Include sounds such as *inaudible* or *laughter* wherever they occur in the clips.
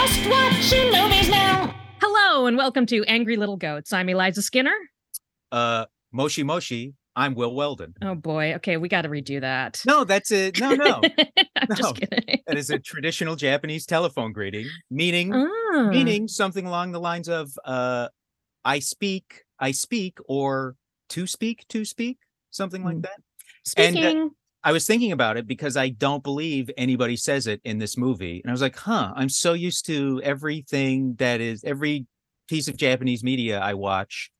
Just watching movies now. Hello and welcome to Angry Little Goats. I'm Eliza Skinner. Uh, Moshi Moshi. I'm Will Weldon. Oh boy. Okay, we got to redo that. No, that's it. No, no. *laughs* I'm No. just kidding. that is a traditional Japanese telephone greeting, meaning Ah. meaning something along the lines of uh, I speak, I speak, or to speak, to speak, something like Mm. that. and, uh, Speaking. I was thinking about it because I don't believe anybody says it in this movie. And I was like, huh, I'm so used to everything that is every piece of Japanese media I watch.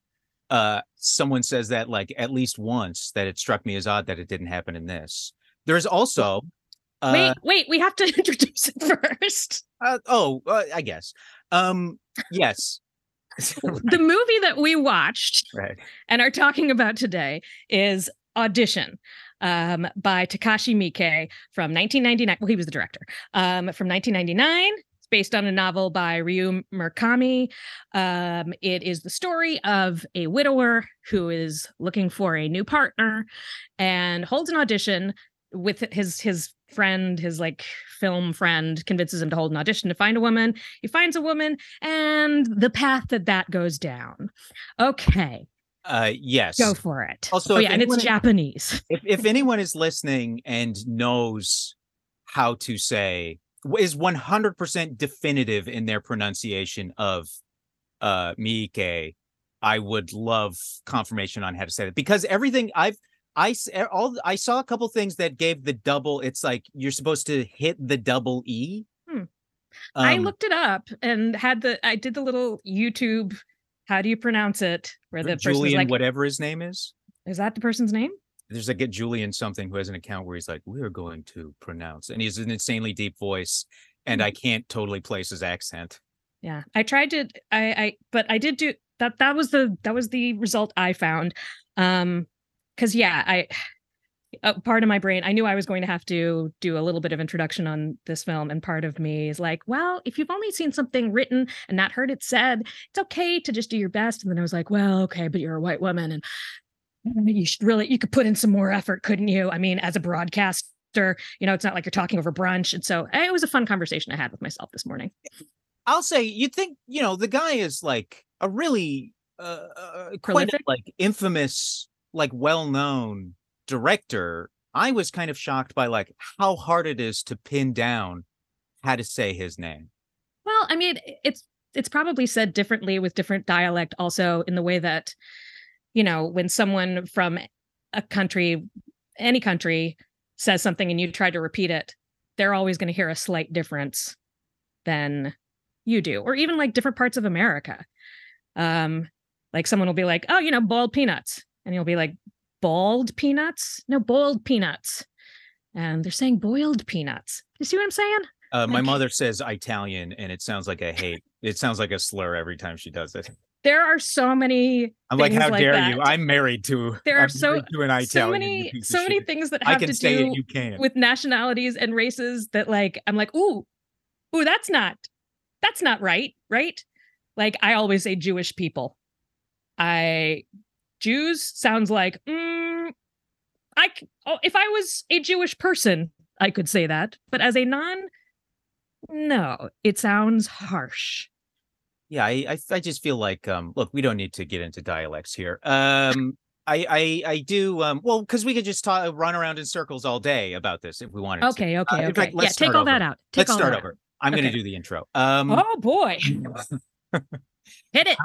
Uh, someone says that like at least once that it struck me as odd that it didn't happen in this. There's also, uh, wait, wait, we have to *laughs* introduce it first. uh, oh, uh, I guess, um, yes, *laughs* The movie that we watched right. and are talking about today is Audition um, by Takashi Miike from 1999. Well, he was the director um, from 1999. It's based on a novel by Ryu Murakami. Um, it is the story of a widower who is looking for a new partner and holds an audition with his his friend his like film friend convinces him to hold an audition to find a woman he finds a woman and the path that that goes down okay Uh, yes. Go for it. Also, oh yeah, and it's Japanese. if if anyone is listening and knows how to say is 100% definitive in their pronunciation of uh Miike, I would love confirmation on how to say it because everything I've I all I saw a couple things that gave the double it's like you're supposed to hit the double E. Hmm. I Um, looked it up and had the I did the little YouTube. How do you pronounce it? Where the Julian like, whatever his name is. is that the person's name? there's like a Julian something who has an account where he's like, we're going to pronounce, and he's an insanely deep voice, and Hmm. I can't totally place his accent. Yeah, I tried to. I I but I did do that. That was the that was the result I found. Um, because yeah, I. Uh, part of my brain, I knew I was going to have to do a little bit of introduction on this film, and part of me is like, well, if you've only seen something written and not heard it said, it's okay to just do your best. And then I was like, well, okay, but you're a white woman, and you should really, you could put in some more effort, couldn't you? I mean, as a broadcaster, you know, it's not like you're talking over brunch, and so eh, it was a fun conversation I had with myself this morning. I'll say, you'd think, you know, the guy is like a really uh, uh quite a, like infamous, like well-known director. I was kind of shocked by like how hard it is to pin down how to say his name. Well, I mean, it's it's probably said differently with different dialect also in the way that you know, when someone from a country any country says something and you try to repeat it, they're always going to hear a slight difference than you do or even like different parts of America. Um like someone will be like, "Oh, you know, boiled peanuts." And you'll be like, "Bald peanuts?" No, boiled peanuts. And they're saying boiled peanuts. You see what I'm saying? Uh, my mother says Italian, and it sounds like a hate. It sounds like a slur every time she does it. There are so many I'm like, how like dare that. you? I'm married to. There are I'm so- to an Italian. so many so many shit. things that I have can to say do it. With nationalities and races that like I'm like, ooh, ooh, that's not that's not right, right? Like I always say Jewish people. I Jews sounds like mm, I oh, if I was a Jewish person, I could say that, but as a non no, it sounds harsh. yeah I, I i just feel like um look we don't need to get into dialects here um i i i do um well because we could just talk, run around in circles all day about this if we wanted to. Okay, okay, okay. fact, yeah, let's take all that out. Take let's all start over i'm gonna do the intro um. Oh boy. *laughs* Hit it.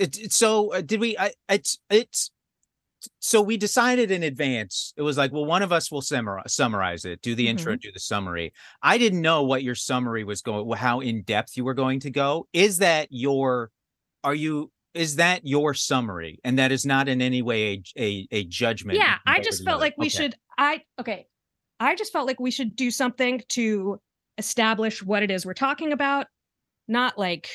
It, it- so uh, did we I, it's it's so we decided in advance. It was like well one of us will summarize, summarize it do the intro Mm-hmm. do the summary. I didn't know what your summary was going how in depth you were going to go. Is that your are you is that your summary? And that is not in any way a a, a judgment yeah i just felt like we Okay. should i okay. I just felt like we should do something to establish what it is we're talking about not like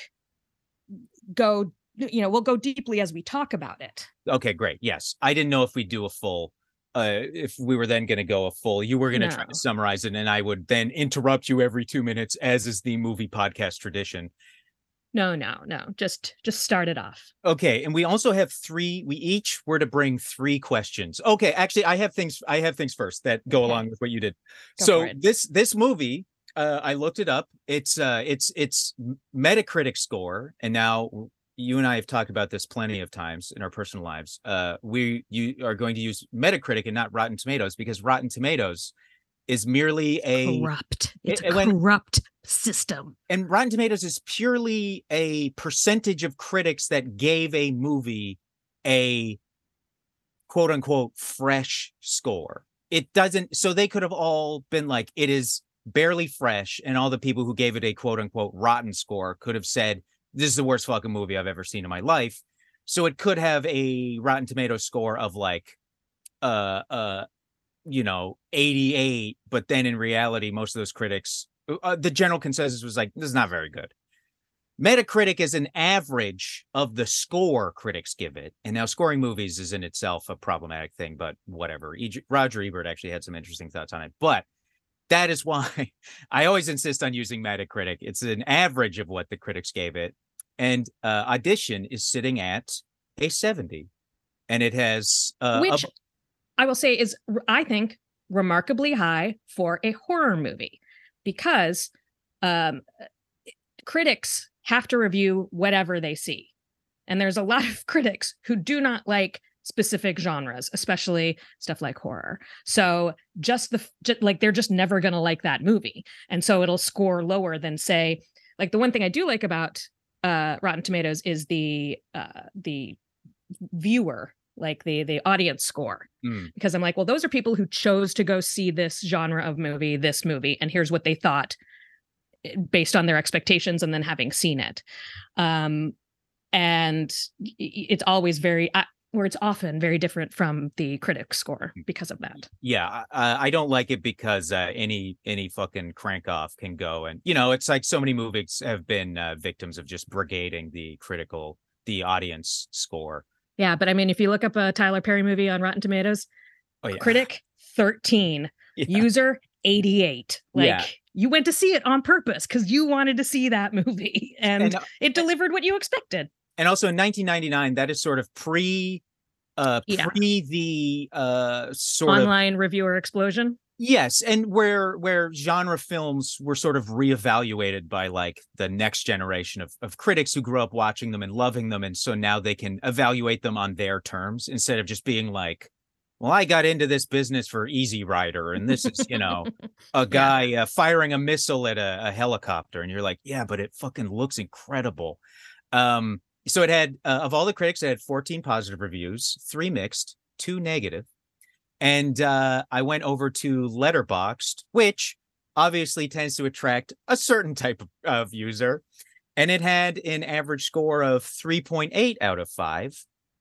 go you know we'll go deeply as we talk about it. Okay great. Yes. I didn't know if we'd do a full uh if we were then going to go a full you were going to try to summarize it and i would then interrupt you every two minutes as is the movie podcast tradition. No no no. Just just start it off. Okay and we also have three we each were to bring three questions. Okay actually i have things i have things first that go Okay. along with what you did. Go so this this movie uh, I looked it up. It's uh, it's it's Metacritic score, and now you and I have talked about this plenty of times in our personal lives. Uh, we you are going to use Metacritic and not Rotten Tomatoes because Rotten Tomatoes is merely a corrupt. It's it- a when- corrupt system. and Rotten Tomatoes is purely a percentage of critics that gave a movie a quote unquote fresh score. It doesn't, so they could have all been like, it is barely fresh. And all the people who gave it a quote unquote rotten score could have said, this is the worst fucking movie I've ever seen in my life. So it could have a Rotten Tomato score of like, uh, uh, you know, 88, but then in reality, most of those critics uh, the general consensus was like this is not very good. Metacritic is an average of the score critics give it and now scoring movies is in itself a problematic thing but whatever. E- roger ebert actually had some interesting thoughts on it but that is why *laughs* i always insist on using metacritic. It's an average of what the critics gave it and uh, audition is sitting at a 70 and it has uh, which ab- I will say is i think remarkably high for a horror movie because um, critics have to review whatever they see, and there's a lot of *laughs* critics who do not like specific genres, especially stuff like horror. So just the just, like they're just never going to like that movie, and so it'll score lower than say like the one thing I do like about uh, Rotten Tomatoes is the uh, the viewer like the the audience score Mm. because i'm like well those are people who chose to go see this genre of movie this movie and here's what they thought eh, based on their expectations and then having seen it um and it's always very uh, where it's often very different from the critic score because of that. Yeah I, I don't like it because uh, any any fucking crank off can go and you know it's like so many movies have been uh, victims of just brigading the critical the audience score. Yeah but i mean if you look up a tyler perry movie on rotten tomatoes oh yeah. critic 13 *laughs* Yeah. user 88 like Yeah. you went to see it on purpose because you wanted to see that movie *laughs* and, and, uh, it delivered what you expected and also in 1999 that is sort of pre uh Yeah. pre the uh sort of online reviewer explosion Yes, and where where genre films were sort of reevaluated by like the next generation of of critics who grew up watching them and loving them, and so now they can evaluate them on their terms instead of just being like, "Well, I got into this business for Easy Rider, and this is you know *laughs* a guy uh, firing a missile at a, a helicopter," and you're like, "Yeah, but it fucking looks incredible." Um, so it had uh, of all the critics, it had 14 positive reviews, three mixed, two negative and uh, I went over to Letterboxd, which obviously tends to attract a certain type of, of user, and it had an average score of 3.8 out of five,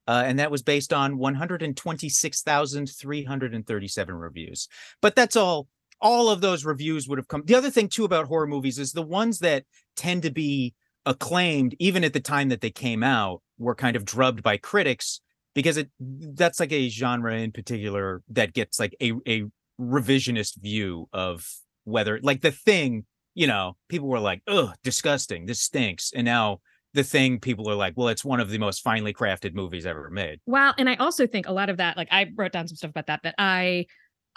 uh, and that was based on 126,337 reviews. But that's all. All of those reviews would have come. The other thing too about horror movies is the ones that tend to be acclaimed, even at the time that they came out, were kind of drubbed by critics because it that's like a genre in particular that gets like a a revisionist view of whether like the thing you know people were like ugh disgusting this stinks and now the thing people are like well it's one of the most finely crafted movies ever made. Well, and I also think a lot of that, like I wrote down some stuff about that, that I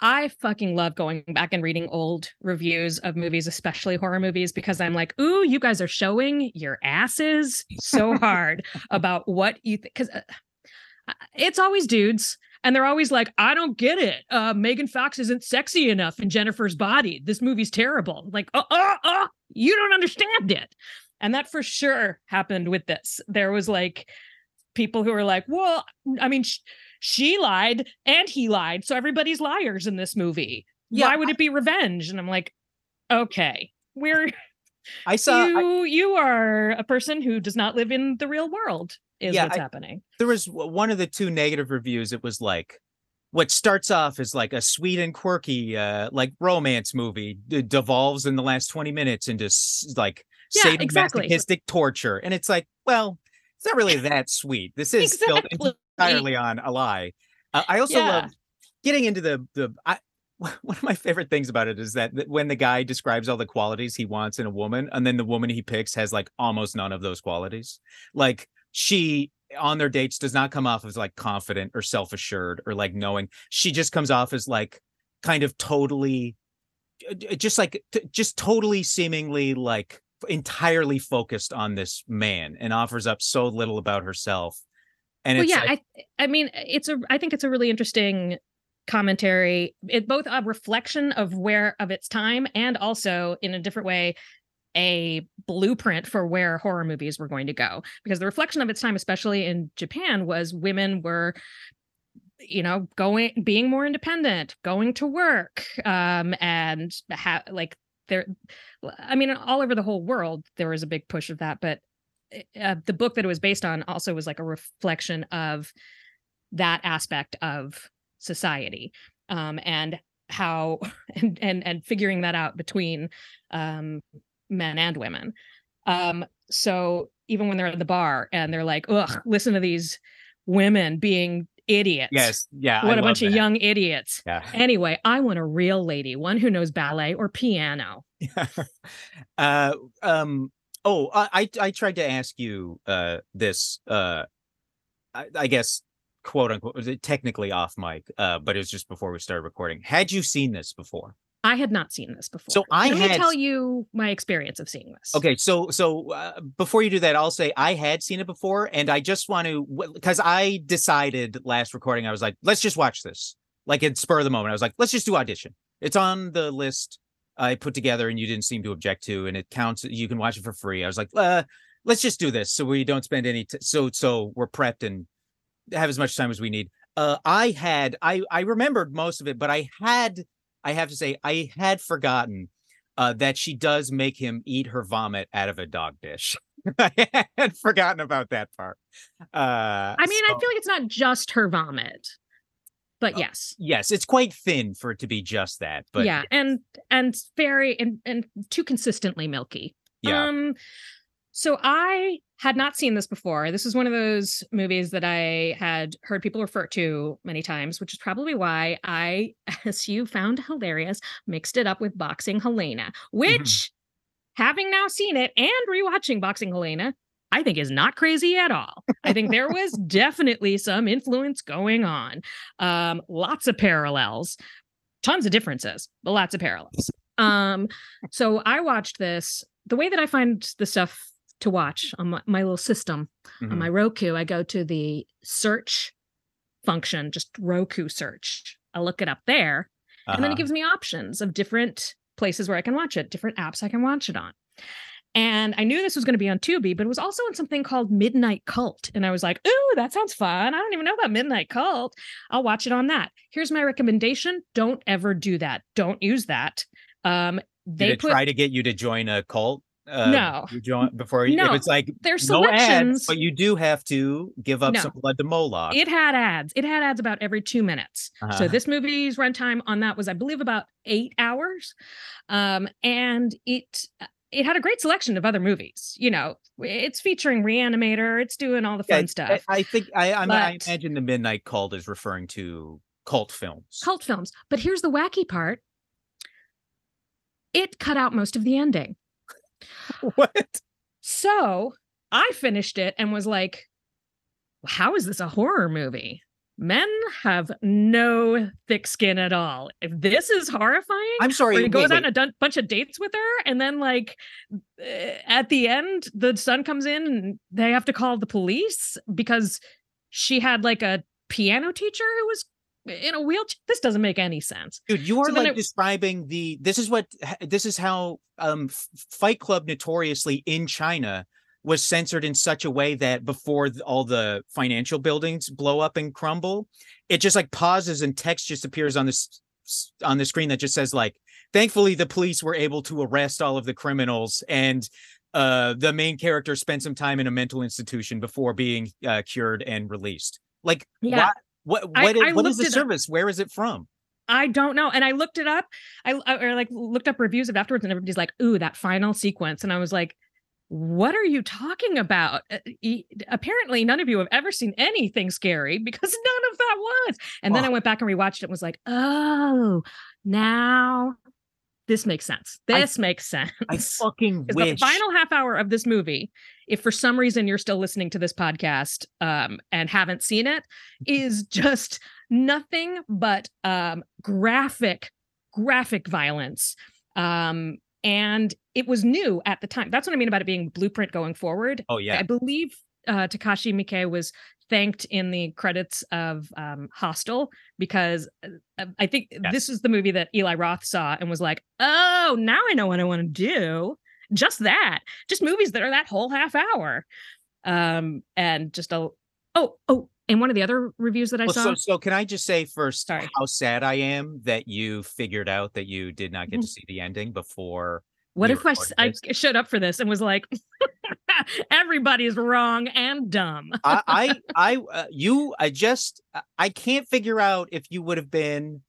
I fucking love going back and reading old reviews of movies, especially horror movies, because I'm like, ooh, you guys are showing your asses so *laughs* hard about what you think. Because uh, it's always dudes. And they're always like, I don't get it. Uh, Megan Fox isn't sexy enough in Jennifer's body. This movie's terrible. Like, oh, oh, oh, you don't understand it. And that for sure happened with this. There was like people who were like, well, I mean, sh- she lied and he lied. So everybody's liars in this movie. Yeah, Why would it be revenge? And I'm like, okay, we're *laughs* i saw I- you you are a person who does not live in the real world, is Yeah, what's I- happening. there was one of the two negative reviews it was like what starts off as like a sweet and quirky uh like romance movie devolves in the last 20 minutes into like Yeah, exactly. torture and it's like well it's not really that sweet. This is built entirely on a lie. Uh, i also Yeah. love getting into the the I, *laughs* one of my favorite things about it is that, when the guy describes all the qualities he wants in a woman and then the woman he picks has like almost none of those qualities. Like she on their dates does not come off as like confident or self-assured or like knowing. She just comes off as like kind of totally uh, just like just totally seemingly like entirely focused on this man and offers up so little about herself and well, it's yeah, like, I I mean it's a I think it's a really interesting commentary. It both a reflection of where of its time and also in a different way a blueprint for where horror movies were going to go because the reflection of its time especially in Japan was women were you know going being more independent going to work um and ha- like there i mean all over the whole world there was a big push of that but uh, the book that it was based on also was like a reflection of that aspect of society um and how *laughs* and and and figuring that out between um men and women. Um so even when they're at the bar and they're like ugh listen to these women being idiots. Yes. Yeah what a love bunch of young idiots. Yeah. Anyway i want a real lady one who knows ballet or piano. *laughs* Uh um oh I, I i tried to ask you uh this uh i, I guess quote unquote was it technically off mic uh but it was just before we started recording. Had you seen this before i had not seen this before. So I let me had- tell you my experience of seeing this. Okay so so uh, before you do that i'll say i had seen it before and i just want to because i decided last recording i was like let's just watch this. Like at spur of the moment i was like let's just do audition. It's on the list i put together and you didn't seem to object to and it counts you can watch it for free. I was like uh let's just do this so we don't spend any t- so so we're prepped and have as much time as we need. Uh i had i i remembered most of it but i had i have to say i had forgotten uh that she does make him eat her vomit out of a dog dish. *laughs* I had forgotten about that part. Uh i mean so- i feel like it's not just her vomit but Oh, yes. yes it's quite thin for it to be just that but yeah and and very and and too consistently milky. Yeah. Um so i had not seen this before this is one of those movies that i had heard people refer to many times which is probably why i *laughs* as you found hilarious mixed it up with boxing helena which having now seen it and rewatching boxing helena I think is not crazy at all. I think there was *laughs* definitely some influence going on. Um, lots of parallels, tons of differences, but lots of parallels. *laughs* Um, so I watched this the way that I find the stuff to watch on my, my little system on Mhm. my Roku. I go to the search function, just Roku search. I look it up there, and then it Uh-huh. gives me options of different places where I can watch it, different apps I can watch it on. And I knew this was going to be on Tubi, but it was also on something called Midnight Cult. And I was like, ooh, that sounds fun. I don't even know about Midnight Cult. I'll watch it on that. Here's my recommendation don't ever do that. Don't use that. Um, they put try to get you to join a cult uh, No. you join before you if No. it's like there's no ads but you do have to give up No. some blood to moloch it had ads. It had ads about every two minutes. So Uh-huh. this movie's runtime on that was, I believe, about eight hours. Um, and it it had a great selection of other movies. You know, it's featuring Reanimator. It's doing all the fun I- stuff. I, think I, I, I But- imagine the Midnight Cult is referring to cult films. Cult films. But here's the wacky part. It cut out most of the ending. *laughs* what? So I finished it and was like, how is this a horror movie? Men have no thick skin at all. If this is horrifying, I'm sorry. he goes wait. on a dun- bunch of dates with her, and then like uh, at the end, the son comes in and they have to call the police because she had like a piano teacher who was in a wheelchair. This doesn't make any sense. Dude, you are So like it- describing the. This is what. This is how um Fight Club notoriously in China was censored in such a way that before all the financial buildings blow up and crumble, it just like pauses and text just appears on this on the screen that just says like, "Thankfully, the police were able to arrest all of the criminals and." Uh, the main character spent some time in a mental institution before being uh, cured and released. Like, Yeah. What? What? I- I what is the it up. service? Where is it from? I don't know. And I looked it up. I, I or like looked up reviews of it afterwards, and everybody's like, "Ooh, that final sequence." And I was like, "What are you talking about?" Uh, Apparently, none of you have ever seen anything scary *laughs* because none of that was. And then I Oh. went back and rewatched it. and Was like, "Oh, now this makes sense. I- This makes sense." I fucking *laughs* Because the final half hour of this movie, if for some reason you're still listening to this podcast um, and haven't seen it, is *laughs* just nothing but um, graphic graphic violence. Um, and it was new at the time. That's what I mean about it being blueprint going forward. Oh yeah. I believe uh, Takashi Miike was thanked in the credits of um, Hostel because uh, I think Yes. this is the movie that Eli Roth saw and was like, "Oh, now I know what I want to do." Just that, just movies that are that whole half hour, um, and just a oh oh. And one of the other reviews that I Well, saw, so so can I just say first Sorry. how sad I am that you figured out that you did not get to see the ending before what if I, I showed up for this and was like, *laughs* "Everybody's wrong and dumb." I, I, *laughs* I, uh, you, I just, I- I can't figure out if you would have been,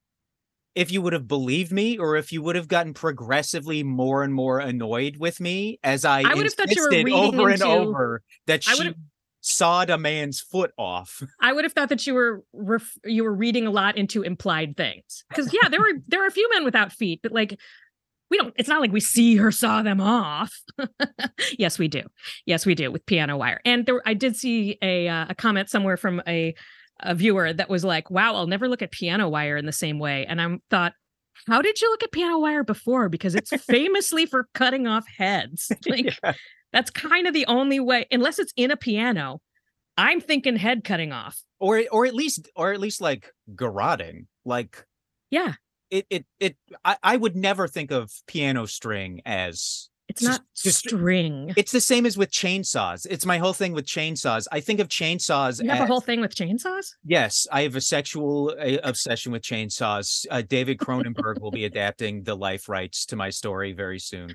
if you would have believed me, or if you would have gotten progressively more and more annoyed with me as I, I would have thought you were insisted reading over and over that she sawed a man's foot off. *laughs* I would have thought that you were ref- you were reading a lot into implied things because yeah, there were there are a few men without feet, but like we don't. It's not like we see her saw them off. *laughs* yes, we do. Yes, we do with piano wire. And there, I did see a uh, a comment somewhere from a a viewer that was like, "Wow, I'll never look at piano wire in the same way." And I thought. How did you look at piano wire before? Because it's *laughs* famously for cutting off heads. *laughs* Like Yeah. that's kind of the only way, unless it's in a piano. I'm thinking head cutting off. or, or at least, or at least like garroting, like Yeah, it, it, it. I, I would never think of piano string as it's not just- string. It's the same as with chainsaws. It's my whole thing with chainsaws. I think of chainsaws You have a whole thing with chainsaws? Yes, I have a sexual uh, obsession with chainsaws. Uh, David Cronenberg will be adapting the life rights to my story very soon.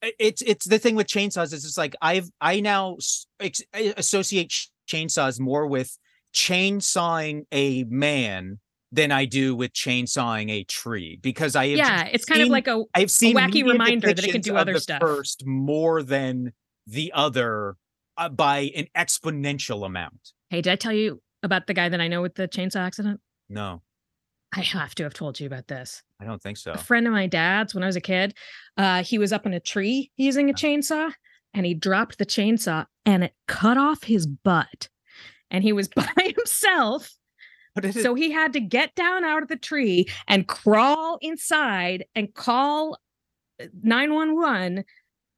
It's it's the thing with chainsaws is it's like I've I now ex- associate chainsaws more with chainsawing a man than I do with chainsawing a tree because I have Yeah, it's kind of like a I've seen a wacky reminder that it can do other the stuff. First, more than the other uh, by an exponential amount. Hey, did I tell you about the guy that I know with the chainsaw accident? No, I have to have told you about this. I don't think so. A friend of my dad's when I was a kid, uh, he was up in a tree using a chainsaw and he dropped the chainsaw and it cut off his butt. And he was *laughs* by himself. What is it? So he had to get down out of the tree and crawl inside and call uh, 911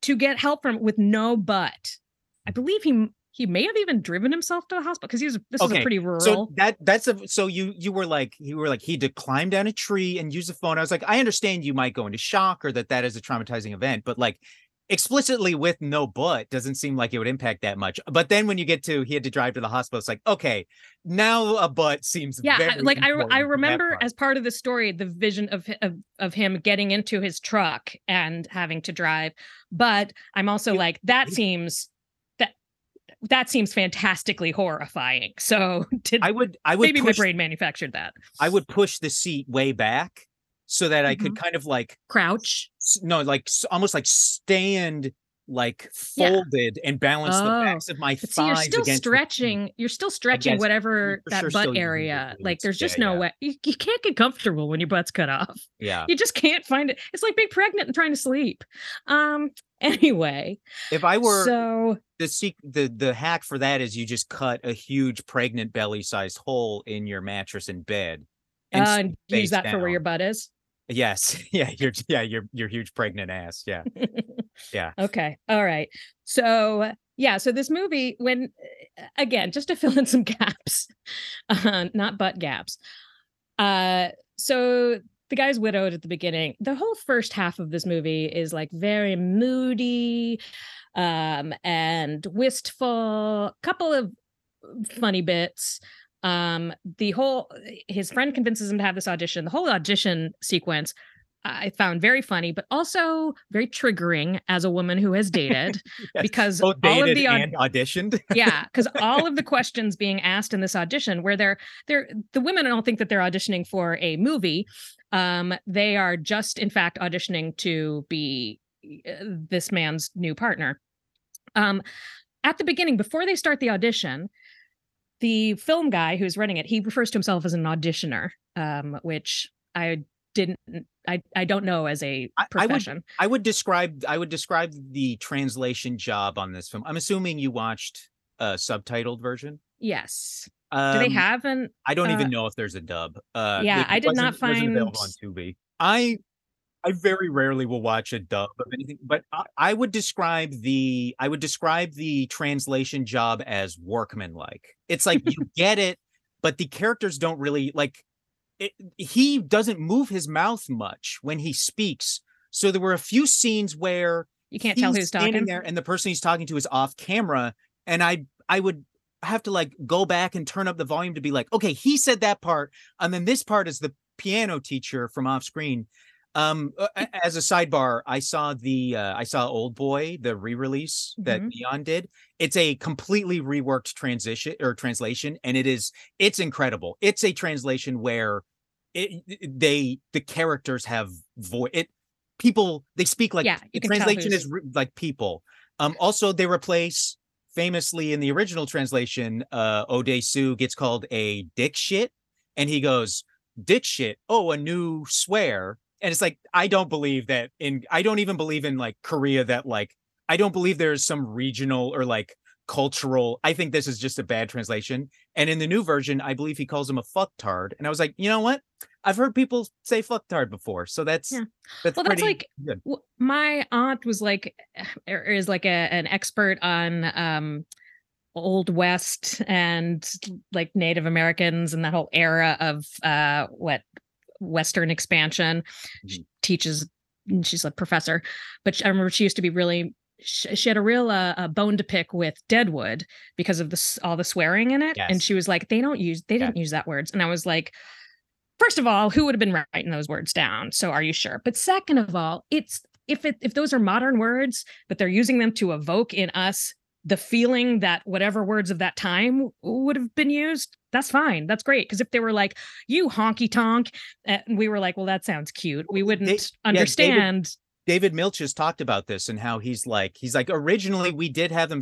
to get help from with no butt. I believe he he may have even driven himself to the hospital because he was this was a pretty rural. So that that's a so you you were like you were like he had to climb down a tree and use a phone. I was like, I understand you might go into shock or that that is a traumatizing event, but like explicitly with no butt doesn't seem like it would impact that much. But then when you get to he had to drive to the hospital, it's like okay, now a butt seems yeah, like I, I remember part. as part of the story the vision of, of of him getting into his truck and having to drive. But I'm also You- like that seems that that seems fantastically horrifying. So *laughs* did I would I would maybe push, my brain manufactured that I would push the seat way back so that I Mm-hmm. could kind of like crouch. No like almost like stand like Yeah. folded and balance the Oh, backs of my But see, you're still the stretching. You're still stretching whatever that sure butt still using your area. Like, there's just Yeah, no yeah. way. You, you can't get comfortable when your butt's cut off. Yeah. You just can't find it. It's like being pregnant and trying to sleep. Um. *laughs* Anyway, If I were so the sec- the the hack for that is you just cut a huge pregnant belly sized hole in your mattress in bed. uh, and face use that for where your butt is. Yes. *laughs* Yeah, your yeah, your your huge pregnant ass. Yeah. *laughs* Yeah. Okay. All right. So yeah. So this movie, when uh, again, just to *laughs* fill in some gaps, uh, not butt gaps. Uh, so the guy's widowed at the beginning. The whole first half of this movie is like very moody, um, and wistful. Couple of funny bits. Um, the whole his friend convinces him to have this audition. The whole audition sequence I found very funny, but also very triggering as a woman who has dated *laughs* Yes. because all of the aud- auditioned. *laughs* yeah, because all of the questions being asked in this audition, where they're they're the women don't think that they're auditioning for a movie, um, they are just in fact auditioning to be uh, this man's new partner. Um, at the beginning, before they start the audition, the film guy who's running it, he refers to himself as an auditioner, um, which I didn't, I I don't know as a profession. I would describe I would describe the translation job on this film. I'm assuming you watched a subtitled version. yes. Um, Do they have an I don't uh, even know if there's a dub. Uh, yeah, I did not available on Tubi. I I very rarely will watch a dub of anything, but I, I would describe the I would describe the translation job as workmanlike. It's like you *laughs* get it, but the characters don't really like it, he doesn't move his mouth much when he speaks. So there were a few scenes where You can't tell who's talking. there and the person he's talking to is off camera and i i would have to like go back and turn up the volume to be like okay he said that part and then this part is the piano teacher from off screen um uh, as a sidebar i saw the uh, i saw old boy the re-release that Mhm. neon did. It's a completely reworked transition or translation and it is it's incredible. It's a translation where it, it- they the characters have voice it people they speak like Yeah, the translation is re- like people. Um also they replace famously in the original translation uh Ode Sue gets called a dick shit and he goes dick shit oh a new swear and it's like I don't believe that in I don't even believe in like Korea that like I don't believe there's some regional or like cultural I think this is just a bad translation and in the new version I believe he calls him a fucktard and I was like you know what I've heard people say fucktard before so that's Yeah. that's Well, that's like- good. My aunt was like er, is like a, an expert on um old west and like native americans and that whole era of uh what western expansion she Mhm. teaches and she's a professor but she, i remember she used to be really she, she had a real uh, uh, bone to pick with deadwood because of this all the swearing in it and she was like they don't use they Yeah. didn't use that words and i was like first of all, who would have been writing those words down? So are you sure? But second of all, it's if it if those are modern words, but they're using them to evoke in us the feeling that whatever words of that time would have been used, that's fine. That's great. Because if they were like, you honky tonk, eh, and we were like, well, that sounds cute. We wouldn't David- understand. David Milch has talked about this and how he's like, he's like, originally we did have them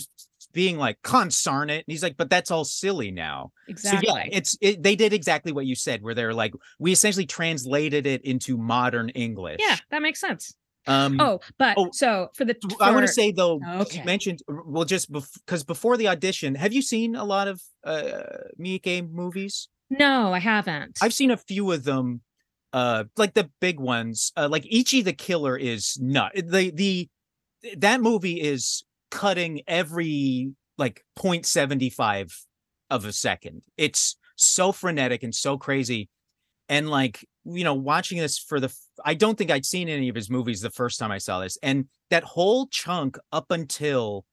being like consarn it. And he's like, but that's all silly now. exactly. So yeah, it's it, they did exactly what you said, where they're like, we essentially translated it into modern English. yeah, that makes sense. Um Oh, but oh, so for the I want to say though, Okay. you mentioned well, just because before the audition, have you seen a lot of uh Miike movies? no, I haven't. I've seen a few of them, uh, like the big ones. Uh, like Ichi the Killer is nut. The the that movie is cutting every like 0.75 of a second. It's so frenetic and so crazy. And like, you know, watching this for the I don't think I'd seen any of his movies the first time I saw this. And that whole chunk up until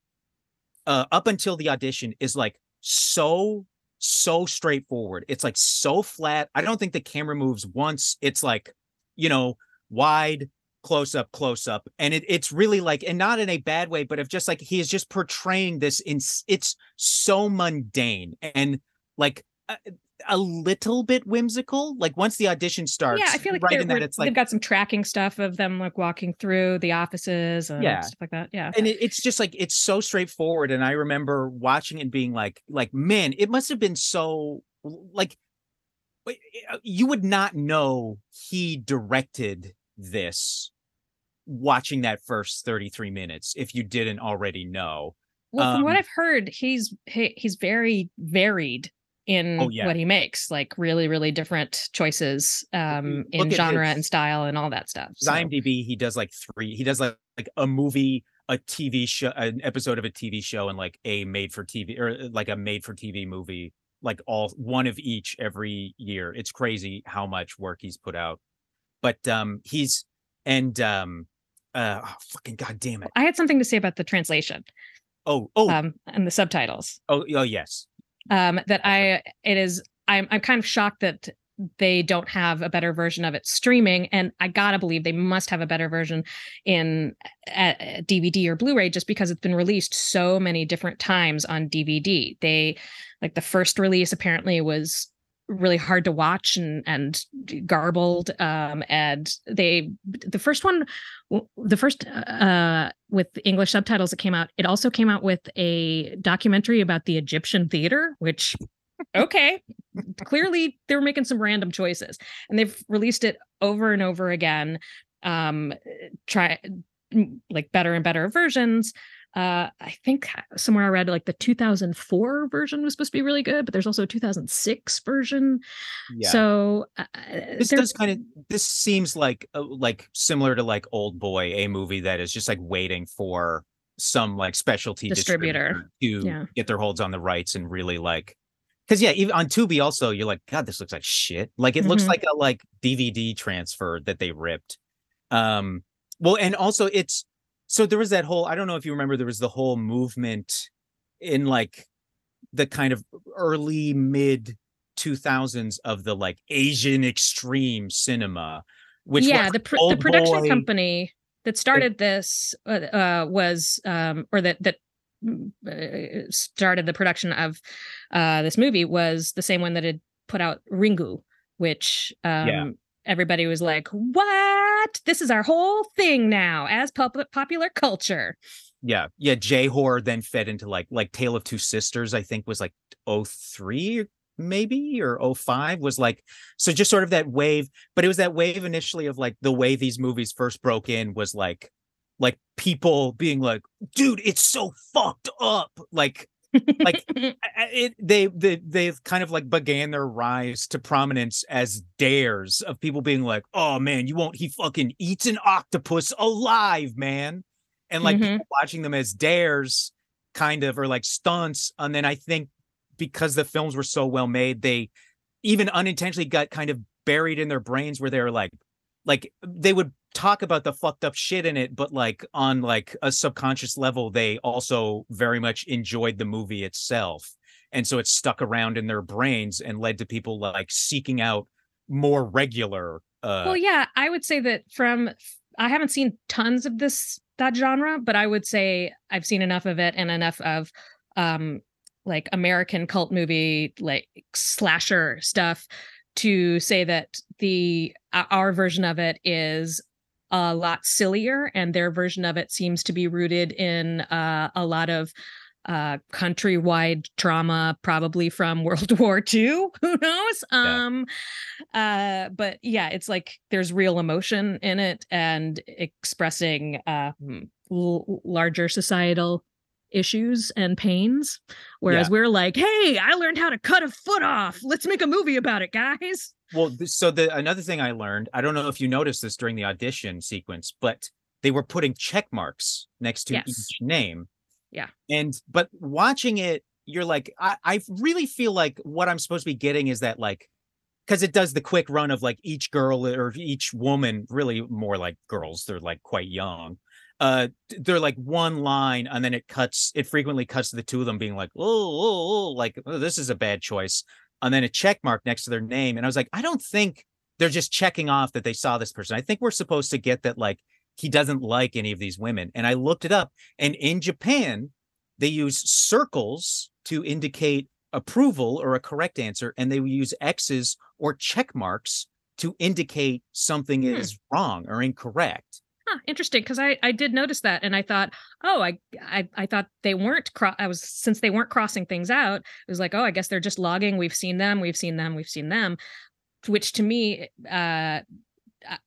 uh up until the audition is like so so straightforward. It's like so flat. I don't think the camera moves once. It's like, you know, wide, close up, close up. And it, it's really like, and not in a bad way, but of just like he is just portraying this in it's so mundane and like a, a little bit whimsical. Like once the audition starts, yeah, I feel like right in that it's like they've got some tracking stuff of them like walking through the offices and Yeah. stuff like that. Yeah. and it, it's just like it's so straightforward and i remember watching and being like like man it must have been so like uh, you would not know he directed this watching that first 33 minutes if you didn't already know Well, from what Um, I've heard, he's he, he's very varied in Oh, yeah. what he makes, like really, really different choices um, in genre his- and style and all that stuff. So, imdb he does like three he does like like a movie a tv show an episode of a tv show and like a made for tv or uh, like a made for tv movie like all one of each every year. It's crazy how much work he's put out. But um he's and um uh oh, fucking god damn it. I had something to say about the translation. Oh oh. Um, and the subtitles. oh oh yes Um, that I it is I'm I'm kind of shocked that they don't have a better version of it streaming, and I gotta believe they must have a better version in uh, DVD or Blu-ray, just because it's been released so many different times on DVD. They like the first release apparently was really hard to watch and and garbled um and they the first one the first uh with english subtitles that came out it also came out with a documentary about the egyptian theater which okay clearly they were making some random choices. And they've released it over and over again um try like better and better versions uh, I think somewhere I read like the 2004 version was supposed to be really good, but there's also a 2006 version. Yeah. So uh, this there- does kind of this seems like uh, like similar to like Old Boy, a movie that is just like waiting for some like specialty Distributor. distributor, to Yeah. get their holds on the rights and really like because yeah, even on Tubi also you're like God, this looks like shit. Like it looks Mhm. like a like DVD transfer that they ripped. Um, well, and also it's so there was that whole I don't know if you remember there was the whole movement in like the kind of early mid 2000s of the like Asian extreme cinema, which yeah, the pr- the production Boy- company that started this uh, uh, was um, or that that mm, uh, started the production of uh, this movie was the same one that had put out Ringu, which um, Yeah. Everybody was like, "What? This is our whole thing now as pop- popular culture." yeah, yeah. J horror then fed into like like Tale of Two Sisters, I think was like 03 maybe or 05 was like so just sort of that wave, but it was that wave initially of like the way these movies first broke in was like like people being like, dude, it's so fucked up. Like Like, *laughs* it they they they've kind of like began their rise to prominence as dares of people being like oh man you won't he fucking eats an octopus alive man and like Mhm. people watching them as dares kind of or like stunts and then i think because the films were so well made they even unintentionally got kind of buried in their brains where they were like like they would talk about the fucked up shit in it but like on like a subconscious level they also very much enjoyed the movie itself. And so it stuck around in their brains and led to people like seeking out more regular uh well yeah i would say that from i haven't seen tons of this that genre but i would say i've seen enough of it and enough of um like american cult movie like slasher stuff to say that the our version of it is a lot sillier and their version of it seems to be rooted in uh, a lot of uh countrywide trauma probably from *laughs* world war ii who knows Yeah. um uh but yeah it's like there's real emotion in it and expressing uh hmm, l- larger societal issues and pains whereas Yeah. we're like hey i learned how to cut a foot off let's make a movie about it guys Well, so the another thing I learned, I don't know if you noticed this during the audition sequence, but they were putting check marks next to Yes. each name. Yeah. And but watching it, you're like, I, I really feel like what I'm supposed to be getting is that like because it does the quick run of like each girl or each woman, really more like girls, they're like quite young. Uh they're like one line and then it cuts, it frequently cuts to the two of them being like, oh, oh, oh like oh, this is a bad choice and then a check mark next to their name. And I was like, I don't think they're just checking off that they saw this person. I think we're supposed to get that like he doesn't like any of these women. And I looked it up, and in Japan, they use circles to indicate approval or a correct answer, and they use X's or check marks to indicate something Hmm. is wrong or incorrect. Huh, interesting, because I I did notice that, and I thought, oh, I I I thought they weren't. Cro- I was since they weren't crossing things out. It was like, oh, I guess they're just logging. We've seen them. We've seen them. We've seen them. Which to me, uh,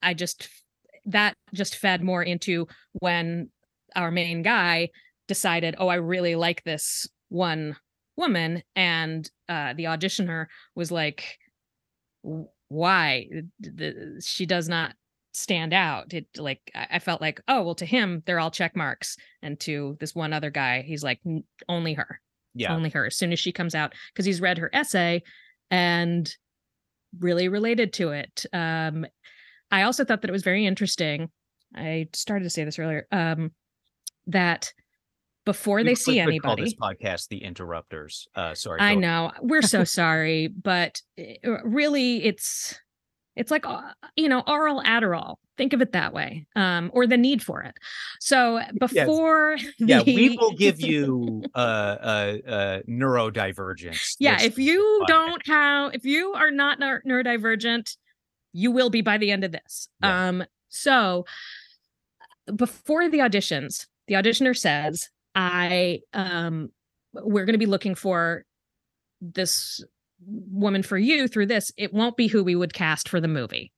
I- just that just fed more into when our main guy decided, oh, I really like this one woman, and uh, the auditioner was like, why she does not stand out it like I felt like oh well to him they're all check marks and to this one other guy he's like only her Yeah. only her as soon as she comes out because he's read her essay and really related to it um i also thought that it was very interesting i started to say this earlier um that before they see could call anybody this podcast the interrupters. Uh sorry. I know. We're so sorry, but uh, really it's it's like uh, you know, oral Adderall. Think of it that way. Um or the need for it. So before *laughs* Yeah, we will give *laughs* you uh uh uh neurodivergence. Yeah, if you don't have if you are not neur- neurodivergent, you will be by the end of this. Yeah. Um so before the auditions, the auditioner says, "I um we're going to be looking for this woman for you through this. It won't be who we would cast for the movie."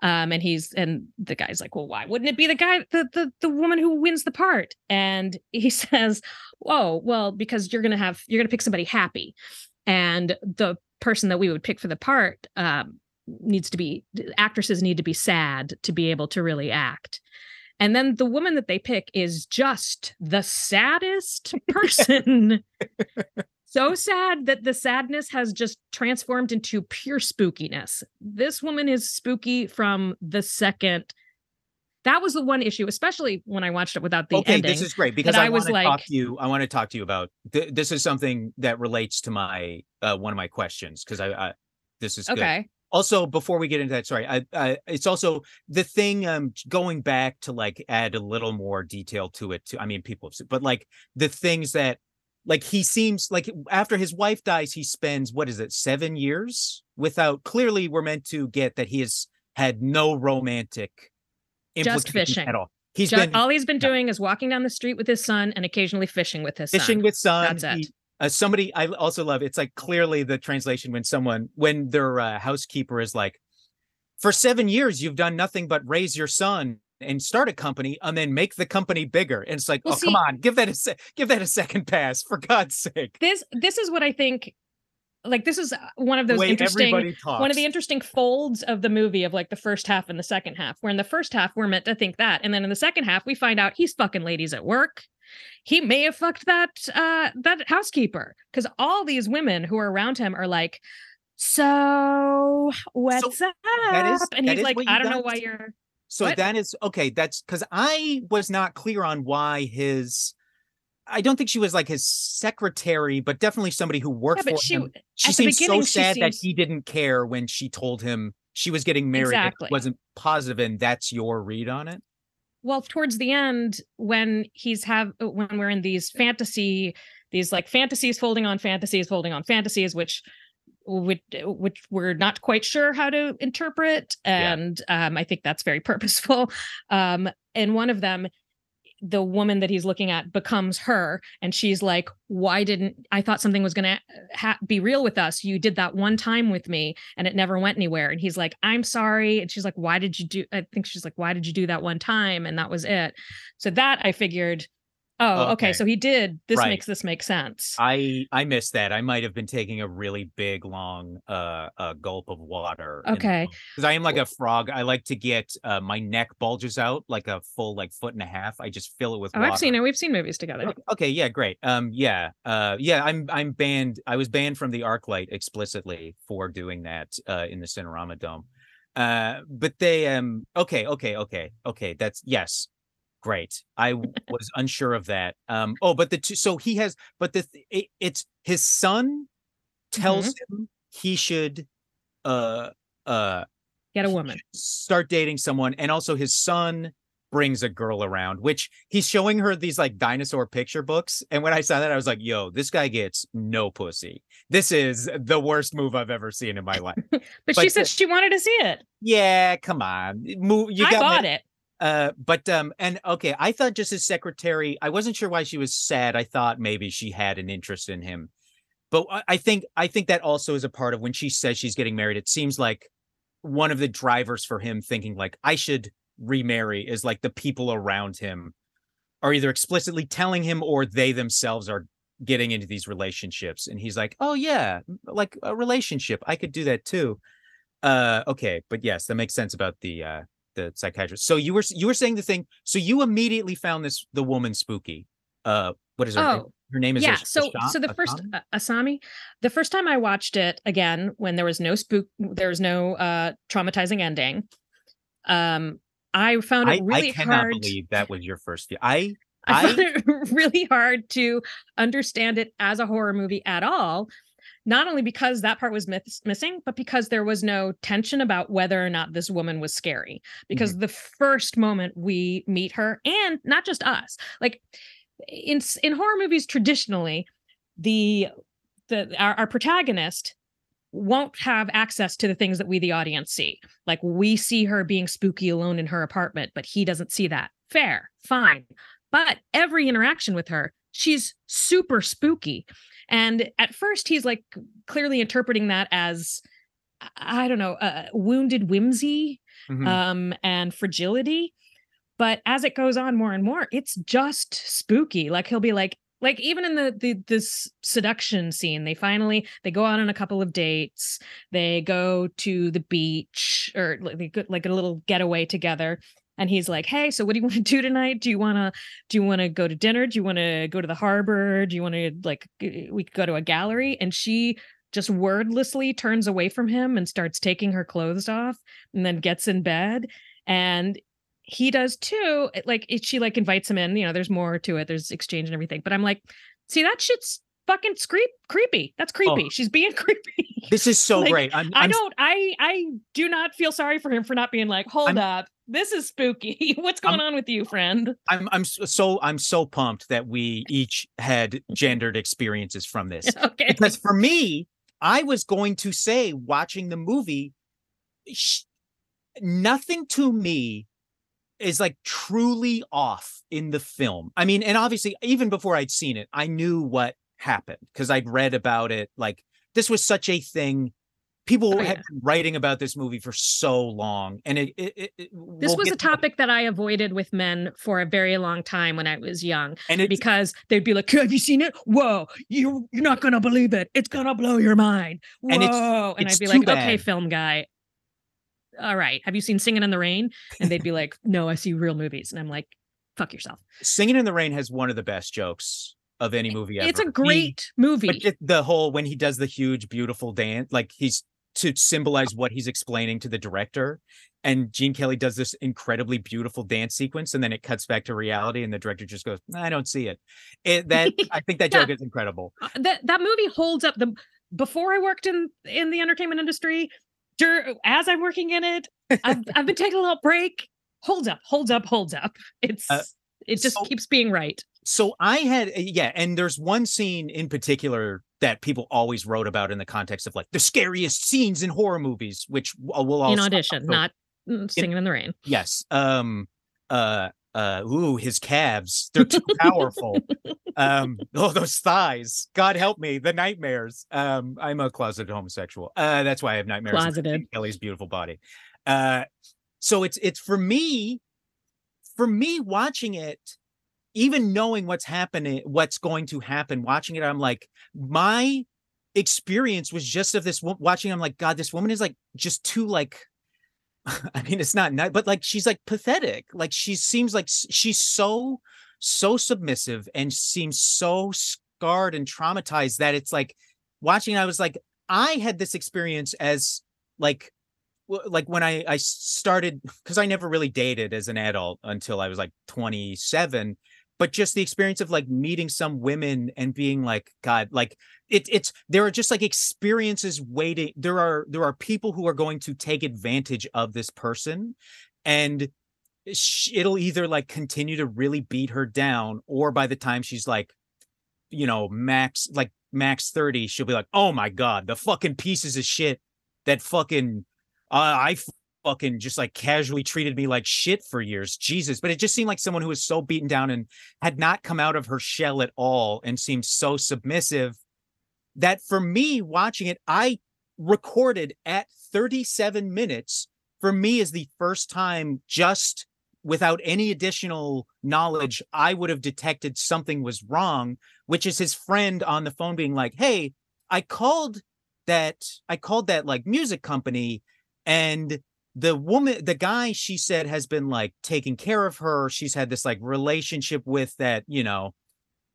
Um, and he's and the guy's like, well, why wouldn't it be the guy, the the the woman who wins the part? And he *laughs* says, oh, well, because you're gonna have you're gonna pick somebody happy, and the person that we would pick for the part um, needs to be actresses need to be sad to be able to really act. And then the woman that they pick is just the saddest *laughs* person. So sad that the sadness has just transformed into pure spookiness. This woman is spooky from the second. That was the one issue, especially when I watched it without the okay, ending. this is great because I, I was want to talk like- to you. I want to talk to you about th- this is something that relates to my uh, one of my questions because I, I this is good. okay. also before we get into that sorry I, I it's also the thing um going back to like add a little more detail to it too i mean people have said but like the things that like he seems like after his wife dies he spends what is it seven years without clearly we're meant to get that he has had no romantic Just fishing. at all he's Ju- been all he's been yeah. doing is walking down the street with his son and occasionally fishing with his fishing son. with son That's it. uh, somebody i also love it's like clearly the translation when someone when their uh, housekeeper is like for seven years you've done nothing but raise your son and start a company and then make the company bigger and it's like Well, oh come on give that a se- give that a second pass for god's sake. This this is what I think. Like this is one of those way interesting one of the interesting folds of the movie of like the first half and the second half where in the first half we're meant to think that and then in the second half we find out he's fucking ladies at work. He may have fucked that uh that housekeeper because all these women who are around him are like so what's up that is- and he's like i don't know why you're So What? that is okay. That's because I was not clear on why his. I don't think she was like his secretary, but definitely somebody who worked yeah for she him. She seems so sad that he didn't care when she told him she was getting married. Exactly. wasn't positive, and that's your read on it. well towards the end when he's have uh, when we're in these fantasy these like fantasies folding on fantasies folding on fantasies which which which we're not quite sure how to interpret Yeah. and um i think that's very *laughs* purposeful. Um and one of them the woman that he's looking at becomes her and she's like why didn't i thought something was going to ha- be real with us. You did that one time with me and it never went anywhere. And he's like i'm sorry. And she's like why did you do i think she's like why did you do that one time and that was it? So that i figured oh okay, Okay. so he did this Right. makes this make sense I I missed that. I might have been taking a really big, long uh, uh gulp of water. Okay. Because I am like a frog. I like to get uh, my neck bulges out like a full like foot and a half. I just fill it with oh water. i've seen it we've seen movies together Okay, Okay, yeah, great. Um, yeah, uh, yeah, I'm I'm banned. I was banned from the ArcLight explicitly for doing that uh, in the Cinerama Dome. Uh, but they um, okay, okay, okay, okay. That's yes, great. I *laughs* was unsure of that. Um, oh, but the two, so he has, but the it, it's his son tells him he should, uh, uh, get a woman. start dating someone and also his son brings a girl around which he's showing her these like dinosaur picture books and when i saw that i was like yo this guy gets no pussy. This is the worst move i've ever seen in my life. *laughs* But, but she said she wanted to see it. Yeah come on move you i got bought me- it uh but um and okay i thought just his secretary i wasn't sure why she was sad i thought maybe she had an interest in him. But I- i think i think that also is a part of when she says she's getting married it seems like one of the drivers for him thinking like i should remarry is like the people around him are either explicitly telling him or they themselves are getting into these relationships. And he's like oh yeah like a relationship i could do that too. Uh okay but yes that makes sense about the uh the psychiatrist so you were you were saying the thing so you immediately found this the woman spooky uh what is her Oh, her name is yeah so so the first Asami? uh, asami the first time i watched it again when there was no spook there was no uh traumatizing ending um i found I, it really I cannot hard believe that was your first view. I I I- found it *laughs* really hard to understand it as a horror movie at all. Not only because that part was miss- missing, but because there was no tension about whether or not this woman was scary. Because Mm-hmm. the first moment we meet her, and not just us, like in in horror movies traditionally, the the our, our protagonist won't have access to the things that we the audience see like we see her being spooky alone in her apartment but he doesn't see that fair fine but every interaction with her she's super spooky and at first he's like clearly interpreting that as I don't know, uh, wounded whimsy Mhm. um, and fragility. But as it goes on more and more, it's just spooky. Like he'll be like, like even in the the this seduction scene, they finally they go out on a couple of dates. They go to the beach or like, like a little getaway together. And he's like, "Hey, so what do you want to *laughs* do tonight? Do you want to do you want to go to dinner? Do you want to go to the harbor? Do you want to like we could go to a gallery?" And she just wordlessly turns away from him and starts taking her clothes off and then gets in bed and he does too like it, she like invites him in you know there's more to it there's exchange and everything but i'm like see that shit's fucking creep creepy that's oh. creepy Oh. she's being *laughs* creepy This is so Like, great. I'm, i I'm don't i i do not feel sorry for him for not being like hold I'm- up this is spooky *laughs* what's I'm- going on with you friend I'm I'm so I'm so pumped that we each had gendered experiences from *laughs* this. okay Because for me, I was going to say watching the movie sh- nothing to me is like truly off in the film. I mean, and obviously even before I'd seen it, I knew what happened because I'd read about it like this was such a thing people Oh, had yeah. been writing about this movie for so long and it, it, it- this we'll was a get to topic that I avoided with men for a very long time when I was young and it, because they'd be like, "Have you seen it? Whoa, you you're not gonna believe it. It's gonna blow your mind. Whoa!" And And, it's- I'd be like, "Okay, film guy. All right, have you seen Singing in the Rain?" And they'd be like, "No, I see real movies." And I'm like, "Fuck yourself. Singing in the Rain has one of the best jokes of any movie ever. It's a He- great movie." but the whole when he does the huge beautiful dance like he's to symbolize what he's explaining to the director and gene kelly does this incredibly beautiful dance sequence and then it cuts back to reality and the director just goes i don't see it, it that *laughs* i think that Yeah. joke is incredible Uh, that that movie holds up. The before I worked in in the entertainment industry, dur- as I'm working in it, I've I've been *laughs* taking a little break. Holds up, holds up, holds up. It's Uh, it just so- keeps being right. So i had yeah and there's one scene in particular that people always wrote about in the context of like the scariest scenes in horror movies which w- will also in audition, also- not mm, singing in the rain. Yes. Um uh uh ooh, his calves. They're too powerful. *laughs* um oh those thighs. God help me, the nightmares. Um I'm a closeted homosexual. Uh that's why I have nightmares. Closeted. Kelly's beautiful body. Uh so it's it's for me for me watching it even knowing what's happening what's going to happen watching it I'm like my experience was just of this watching I'm like god this woman is like just too like *laughs* I mean, it's not nice, but like she's like pathetic. Like she seems like she's so so submissive and seems so scarred and traumatized that it's like watching. I was like, I had this experience as like like when I I started because I never really dated as an adult until I was like 27 but just the experience of like meeting some women and being like god like it, it's there are just like experiences waiting there are there are people who are going to take advantage of this person and it'll either like continue to really beat her down or by the time she's like you know max like max 30 she'll be like oh my god the fucking pieces of shit that fucking uh, i fucking just like casually treated me like shit for years. Jesus. But it just seemed like someone who was so beaten down and had not come out of her shell at all and seemed so submissive that for me watching it i recorded at 37 minutes for me is the first time just without any additional knowledge i would have detected something was wrong which is his friend on the phone being like hey i called that i called that like music company and the woman the guy she said has been like taking care of her. She's had this like relationship with that you know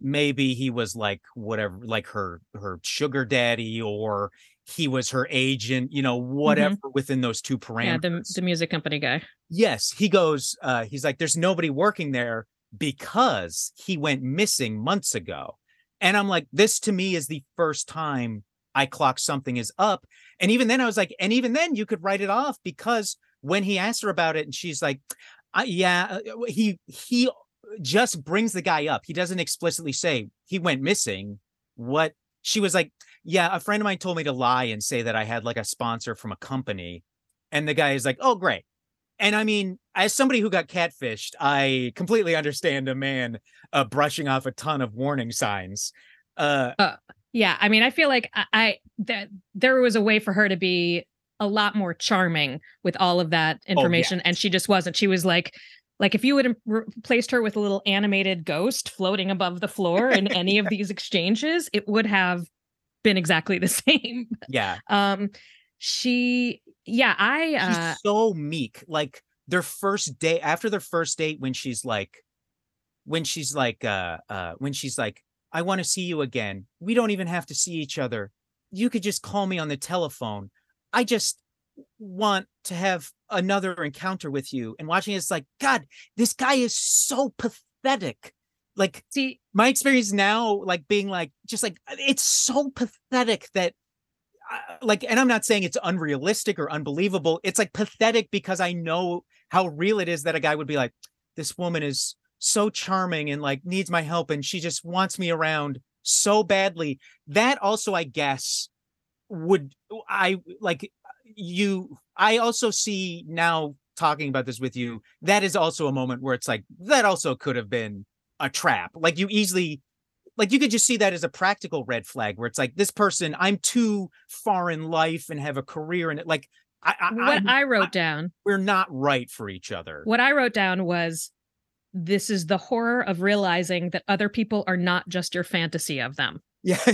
maybe he was like whatever like her her sugar daddy or he was her agent you know whatever within those two parameters Yeah, the the music company guy. yes he goes uh he's like there's nobody working there because he went missing months ago. And i'm like this to me is the first time i clock something is up and even then i was like and even then you could write it off because when he asked her about it and she's like I, yeah uh, he he just brings the guy up. He doesn't explicitly say he went missing. What? She was like yeah a friend of mine told me to lie and say that i had like a sponsor from a company. And the guy is like oh great. And I mean, as somebody who got catfished, I completely understand a man uh, brushing off a ton of warning signs. Uh, Yeah, I mean, I feel like I, I that there was a way for her to be a lot more charming with all of that information and she just wasn't she was like like if you would have replaced her with a little animated ghost floating above the floor in *laughs* any of these exchanges it would have been exactly the *laughs* same Yeah. um she yeah i She's uh so meek. Like their first day after their first date when she's like when she's like uh uh when she's like I want to see you again. We don't even have to see each other. You could just call me on the telephone. I just want to have another encounter with you. And watching it's like god, this guy is so pathetic. Like see my experience now like being like just like it's so pathetic that uh, like and i'm not saying it's unrealistic or unbelievable it's like pathetic because i know how real it is that a guy would be like this woman is so charming and like needs my help and she just wants me around so badly. That also i guess would i like you i also see now talking about this with you that is also a moment where it's like that also could have been a trap. Like you easily like you could just see that as a practical red flag where it's like this person i'm too far in life and have a career and it like i, I what I'm- i wrote down we're not right for each other. what I wrote down was this is the horror of realizing that other people are not just your fantasy of them. yeah. *laughs*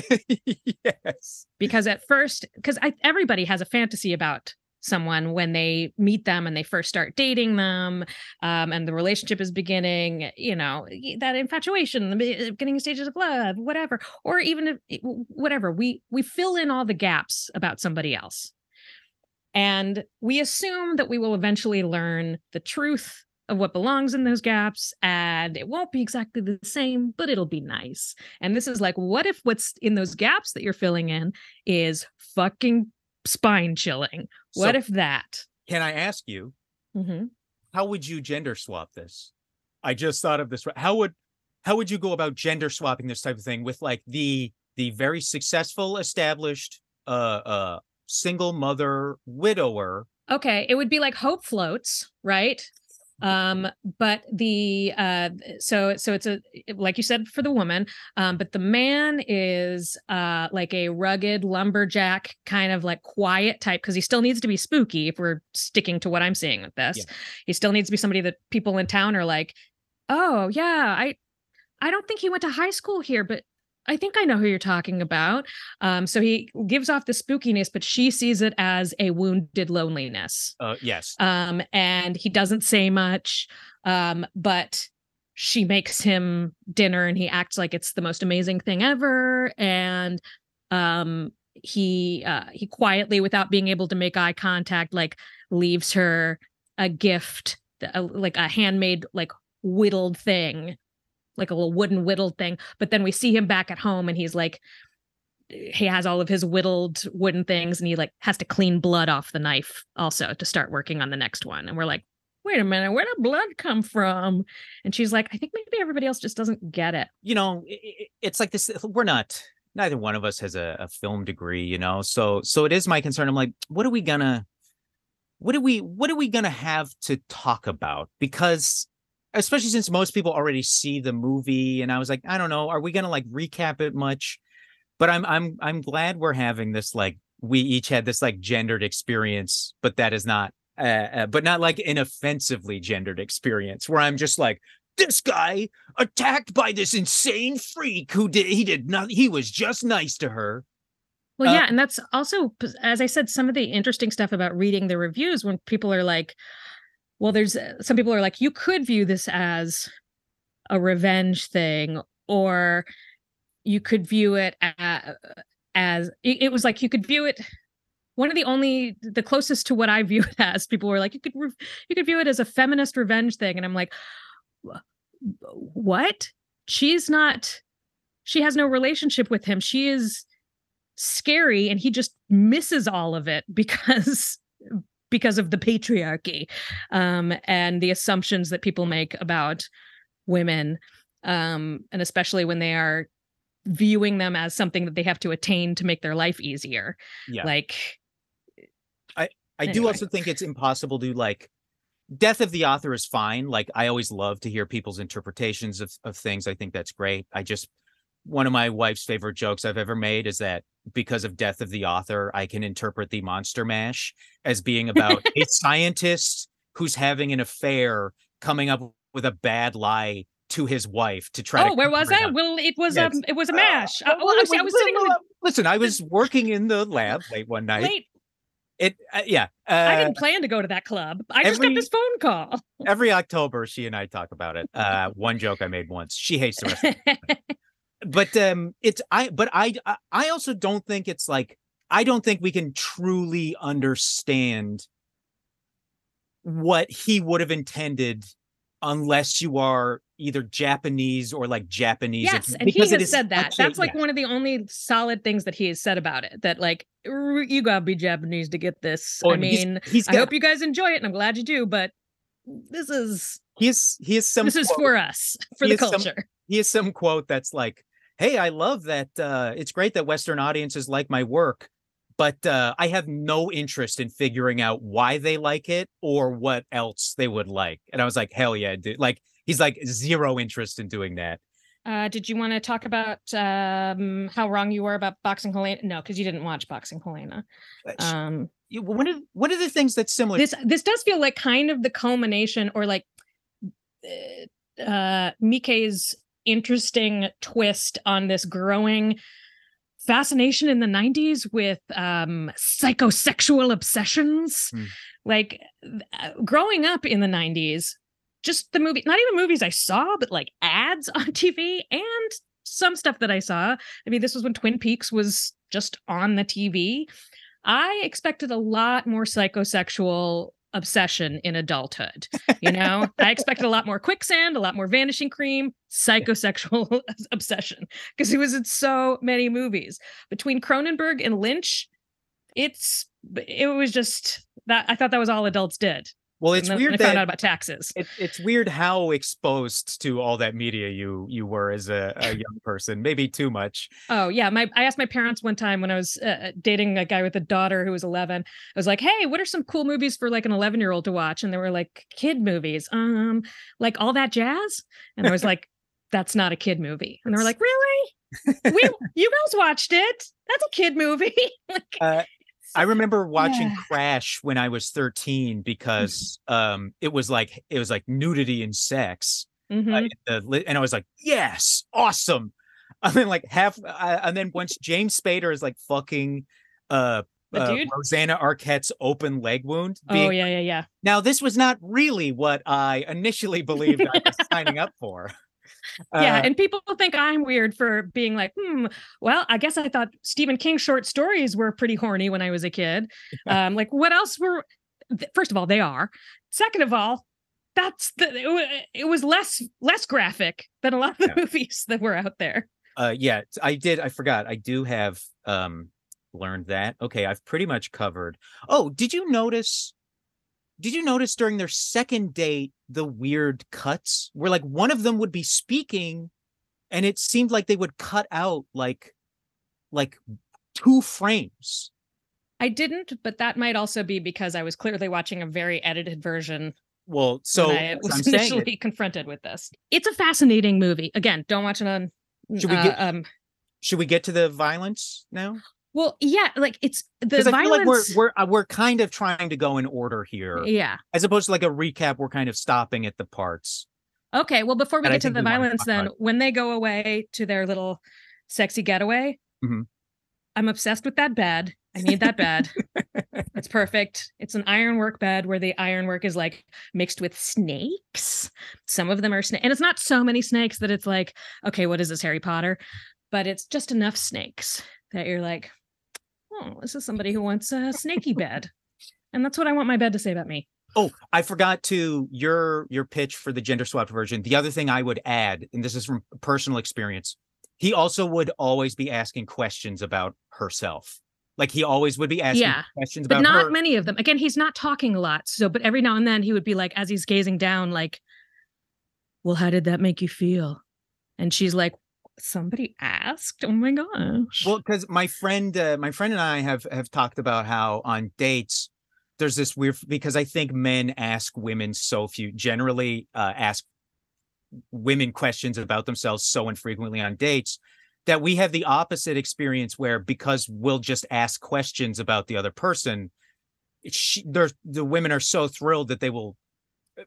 Yes. Because at first, because everybody has a fantasy about someone when they meet them and they first start dating them um, and the relationship is beginning you know that infatuation the beginning stages of love whatever or even if whatever. We we fill in all the gaps about somebody else. And we assume that we will eventually learn the truth of what belongs in those gaps and it won't be exactly the same but it'll be nice. And this is like what if what's in those gaps that you're filling in is fucking spine chilling? What So if that? can i ask you Mhm. how would you gender swap this? I just thought of this how would how would you go about gender swapping this type of thing with like the the very successful established uh uh single mother widower? Okay it would be like hope floats right um but the uh so so it's a like you said for the woman um but the man is uh like a rugged lumberjack kind of like quiet type because he still needs to be spooky if we're sticking to what i'm seeing with this Yeah. he still needs to be somebody that people in town are like oh yeah i i don't think he went to high school here but I think I know who you're talking about. Um, so he gives off the spookiness, but she sees it as a wounded loneliness uh yes um and he doesn't say much um but she makes him dinner and he acts like it's the most amazing thing ever and um he uh he quietly without being able to make eye contact like leaves her a gift a, like a handmade like whittled thing like a little wooden whittled thing but then we see him back at home and he's like he has all of his whittled wooden things and he like has to clean blood off the knife also to start working on the next one. And we're like wait a minute where did blood come from? And she's like i think maybe everybody else just doesn't get it. You know it's like this we're not neither one of us has a, a film degree you know? So so it is my concern. I'm like what are we gonna what are we what are we gonna have to talk about? Because especially since most people already see the movie and i was like i don't know are we gonna like recap it much? But i'm i'm i'm glad we're having this like we each had this like gendered experience but that is not uh, uh, but not like an offensively gendered experience where i'm just like this guy attacked by this insane freak who did he did not he was just nice to her. Well Uh, yeah and that's also as i said some of the interesting stuff about reading the reviews when people are like well there's uh, some people are like you could view this as a revenge thing or you could view it a- as it, it was like you could view it one of the only the closest to what i view *laughs* it as people were like you could you could view it as a feminist revenge thing and i'm like what? She's not she has no relationship with him. She is scary and he just misses all of it *laughs* because because of the patriarchy um and the assumptions that people make about women um and especially when they are viewing them as something that they have to attain to make their life easier yeah like I I do also think it's impossible to like death of the author is fine. Like I always love to hear people's interpretations of, of things. I think that's great. I just one of my wife's favorite jokes I've ever made is that because of death of the author, I can interpret the Monster Mash as being *laughs* about a scientist who's having an affair, coming up with a bad lie to his wife to try. To Oh, to where was I? up. Well, it was Yes. um, it was a Uh, mash. Uh, well, well, I was, I was sitting in the Listen, I was working in the lab late one night. late. It, uh, yeah. I Uh, didn't plan to go to that club. I just got this phone call. every October, she and I talk about it. Uh, one joke I made once. She hates the rest. *laughs* but um, it's I. But I. I- also don't think it's like. I don't think we can truly understand what he would have intended unless you are either Japanese or like Japanese. yes, and he has said that. such a- That's like yeah. one of the only solid things that he has said about it. That like you gotta be Japanese to get this. Oh, I he's- mean, he's I got- hope you guys enjoy it, and I'm glad you do. But this is he is he is some this is for us *laughs* for the is some- culture. he has some quote that's like, "Hey, I love that. Uh, it's great that Western audiences like my work, but uh, I have no interest in figuring out why they like it or what else they would like." And I was like, "Hell yeah, dude!" Like he's like zero interest in doing that. Uh, did you want to talk about um, how wrong you were about boxing Helena? No, because you didn't watch boxing Helena. Um, one of one of the things that's similar. this this does feel like kind of the culmination or like uh, uh Miike's interesting twist on this growing fascination in the 90s with um psychosexual obsessions. Hmm. like uh, growing up in the 90s just the movie not even movies i saw but like ads *laughs* on tv and some stuff that i saw. I mean this was when twin peaks was just on the tv I expected a lot more psychosexual obsession in adulthood. You *laughs* know, I expected a lot more quicksand, a lot more vanishing cream, psychosexual *laughs* obsession because it was in so many movies. Between Cronenberg and Lynch, it's it was just that I thought that was all adults did. Well, it's weird I that found out about taxes. it, it's weird how exposed to all that media you you were as a, a young person. Maybe too much. Oh yeah, my I asked my parents one time when I was uh, dating a guy with a daughter who was 11. I was like, "Hey, what are some cool movies for like an 11-year-old to watch?" And they were like, "Kid movies." Um, like all that jazz? And I was like, *laughs* "That's not a kid movie." And they were like, "Really? We you guys watched it? That's a kid movie." *laughs* like Uh, I remember watching Yeah. Crash when I was 13 because *laughs* um it was like it was like nudity and sex. uh, mhm. in the and I was like, yes, awesome. *laughs* And then like half, uh, and then once James Spader is like fucking uh, uh? Rosanna Arquette's open leg wound. Oh yeah, yeah, yeah. Now this was not really what I initially believed I was *laughs* signing up for. Yeah, Uh, and people think I'm weird for being like, hmm, well, I guess I thought Stephen King short stories were pretty horny when I was a kid. *laughs* Um, like what else were first of all, they are. Second of all, that's the it, it was less less graphic than a lot of the Yeah. movies that were out there. uh yeah I did i forgot i do have um learned that okay i've pretty much covered oh did you notice did you notice during their second date the weird cuts where like one of them would be speaking and it seemed like they would cut out like like two frames I didn't, but that might also be because I was clearly watching a very edited version well so I was I'm initially *laughs* confronted with this. It's a fascinating movie. Again, don't watch it on Should we uh, get- um should we get to the violence now well, yeah, like it's the because i feel like we're we're uh, we're kind of trying to go in order here yeah. as opposed to like a recap we're kind of stopping at the parts Okay, well, before we get to the violence, then about. when they go away to their little sexy getaway, Mhm. I'm obsessed with that bed. I need that bed. *laughs* it's perfect. It's an ironwork bed where the ironwork is like mixed with snakes. Some of them are snake, and it's not so many snakes that it's like, okay, what is this, Harry Potter? But it's just enough snakes that you're like, oh, this is somebody who wants a snaky bed, and that's what I want my bed to say about me. Oh, I forgot to your your pitch for the gender swapped version. The other thing I would add, and this is from personal experience, he also would always be asking questions about herself. Like he always would be asking Yeah, questions but about not her. many of them. Again, he's not talking a lot. So, but every now and then he would be like, as he's gazing down, like, well, how did that make you feel? And she's like, somebody asked. Oh my gosh. Well, because my friend, uh, my friend and I have have talked about how on dates there's this weird because I think men ask women so few, generally uh, ask women questions about themselves so infrequently on dates that we have the opposite experience where because we'll just ask questions about the other person, she, the women are so thrilled that they will,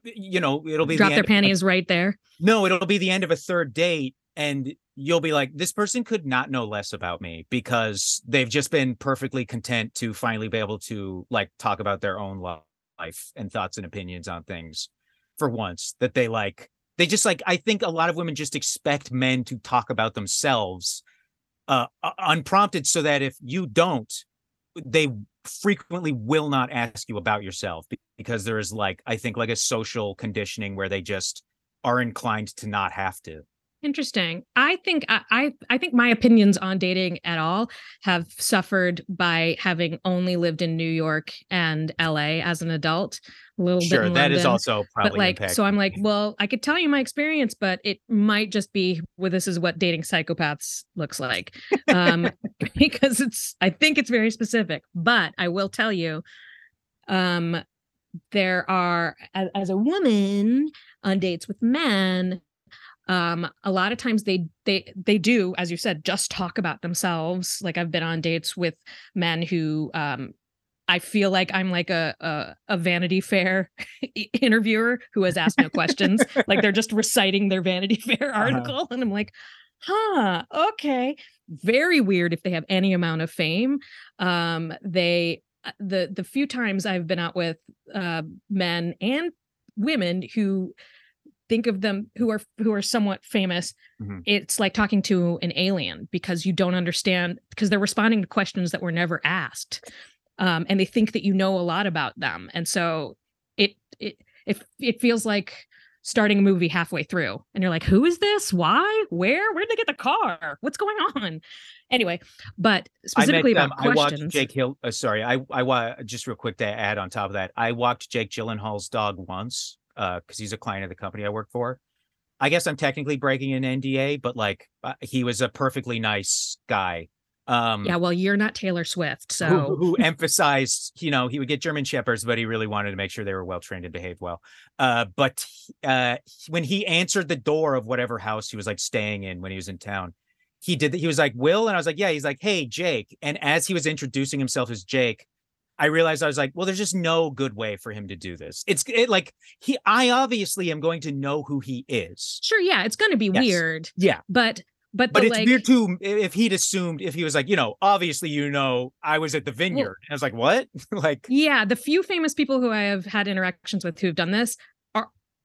you know, it'll be Drop the their panties right there. no, it'll be the end of a third date, and you'll be like, this person could not know less about me because they've just been perfectly content to finally be able to like talk about their own life and thoughts and opinions on things for once that they like. They just like, I think a lot of women just expect men to talk about themselves uh unprompted so that if you don't, they frequently will not ask you about yourself because there is like, I think like a social conditioning where they just are inclined to not have to. Interesting. I think I, I I think my opinions on dating at all have suffered by having only lived in New York and LA as an adult. A little bit Sure, that is also probably but like so i'm like well i could tell you my experience but it might just be well this is what dating psychopaths looks like um *laughs* *laughs* because it's i think it's very specific but i will tell you um there are as, as a woman on dates with men um a lot of times they they they do as you said just talk about themselves like i've been on dates with men who um I feel like I'm like a a, a Vanity Fair *laughs* interviewer who has asked no questions. like they're just reciting their Vanity *laughs* Fair article, and I'm like, huh, okay. Very weird if they have any amount of fame. Um, they uh, the the few times I've been out with uh, men and women who think of them who are who are somewhat famous Mhm. it's like talking to an alien because you don't understand because they're responding to questions that were never asked um, and they think that you know a lot about them. And so it it it, it feels like starting a movie halfway through and you're like who is this? Why? Where? Where did they get the car? What's going on? Anyway but specifically I met, about um, I watched Jake Hill. Uh, sorry, I I just real quick to add on top of that. I walked Jake Gyllenhaal's dog once because he's a client of the company I work for. I guess I'm technically breaking an NDA, but like uh, he was a perfectly nice guy. Um, yeah well you're not taylor swift who, so who *laughs* emphasized, you know, he would get German shepherds, but he really wanted to make sure they were well trained and behaved well. Uh, but uh, when he answered the door of whatever house he was like staying in when he was in town, he did. He was like, "Will," and I was like, "Yeah." He's like, "Hey, Jake." And as he was introducing himself as Jake, I realized I was like, "Well, there's just no good way for him to do this. It's it, like he. I obviously am going to know who he is. sure yeah it's going to be Yes. weird Yeah, but but but the, it's like, weird too if he'd assumed if he was like, you know, obviously, you know, I was at the vineyard. I was like, what? *laughs* like, Yeah, the few famous people who I have had interactions with who've done this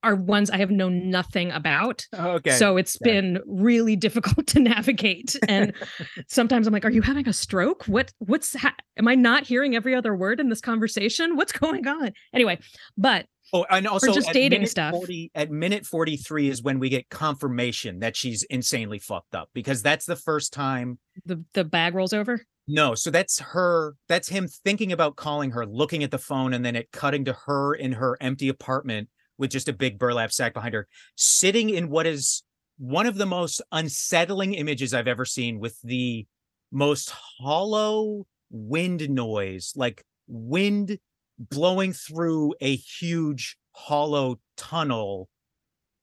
are ones I have known nothing about. Oh, okay. So it's Okay. been really *laughs* difficult to navigate. And *laughs* sometimes I'm like, "Are you having a stroke? What? What's? Ha- am I not hearing every other word in this conversation? What's going on?" Anyway, but Oh, and also just at dating stuff. 40, at minute 43 is when we get confirmation that she's insanely fucked up because that's the first time. the the bag rolls over. No, so that's her, that's him thinking about calling her, looking at the phone, and then it cutting to her in her empty apartment with just a big burlap sack behind her, sitting in what is one of the most unsettling images I've ever seen with the most hollow wind noise, like wind blowing through a huge hollow tunnel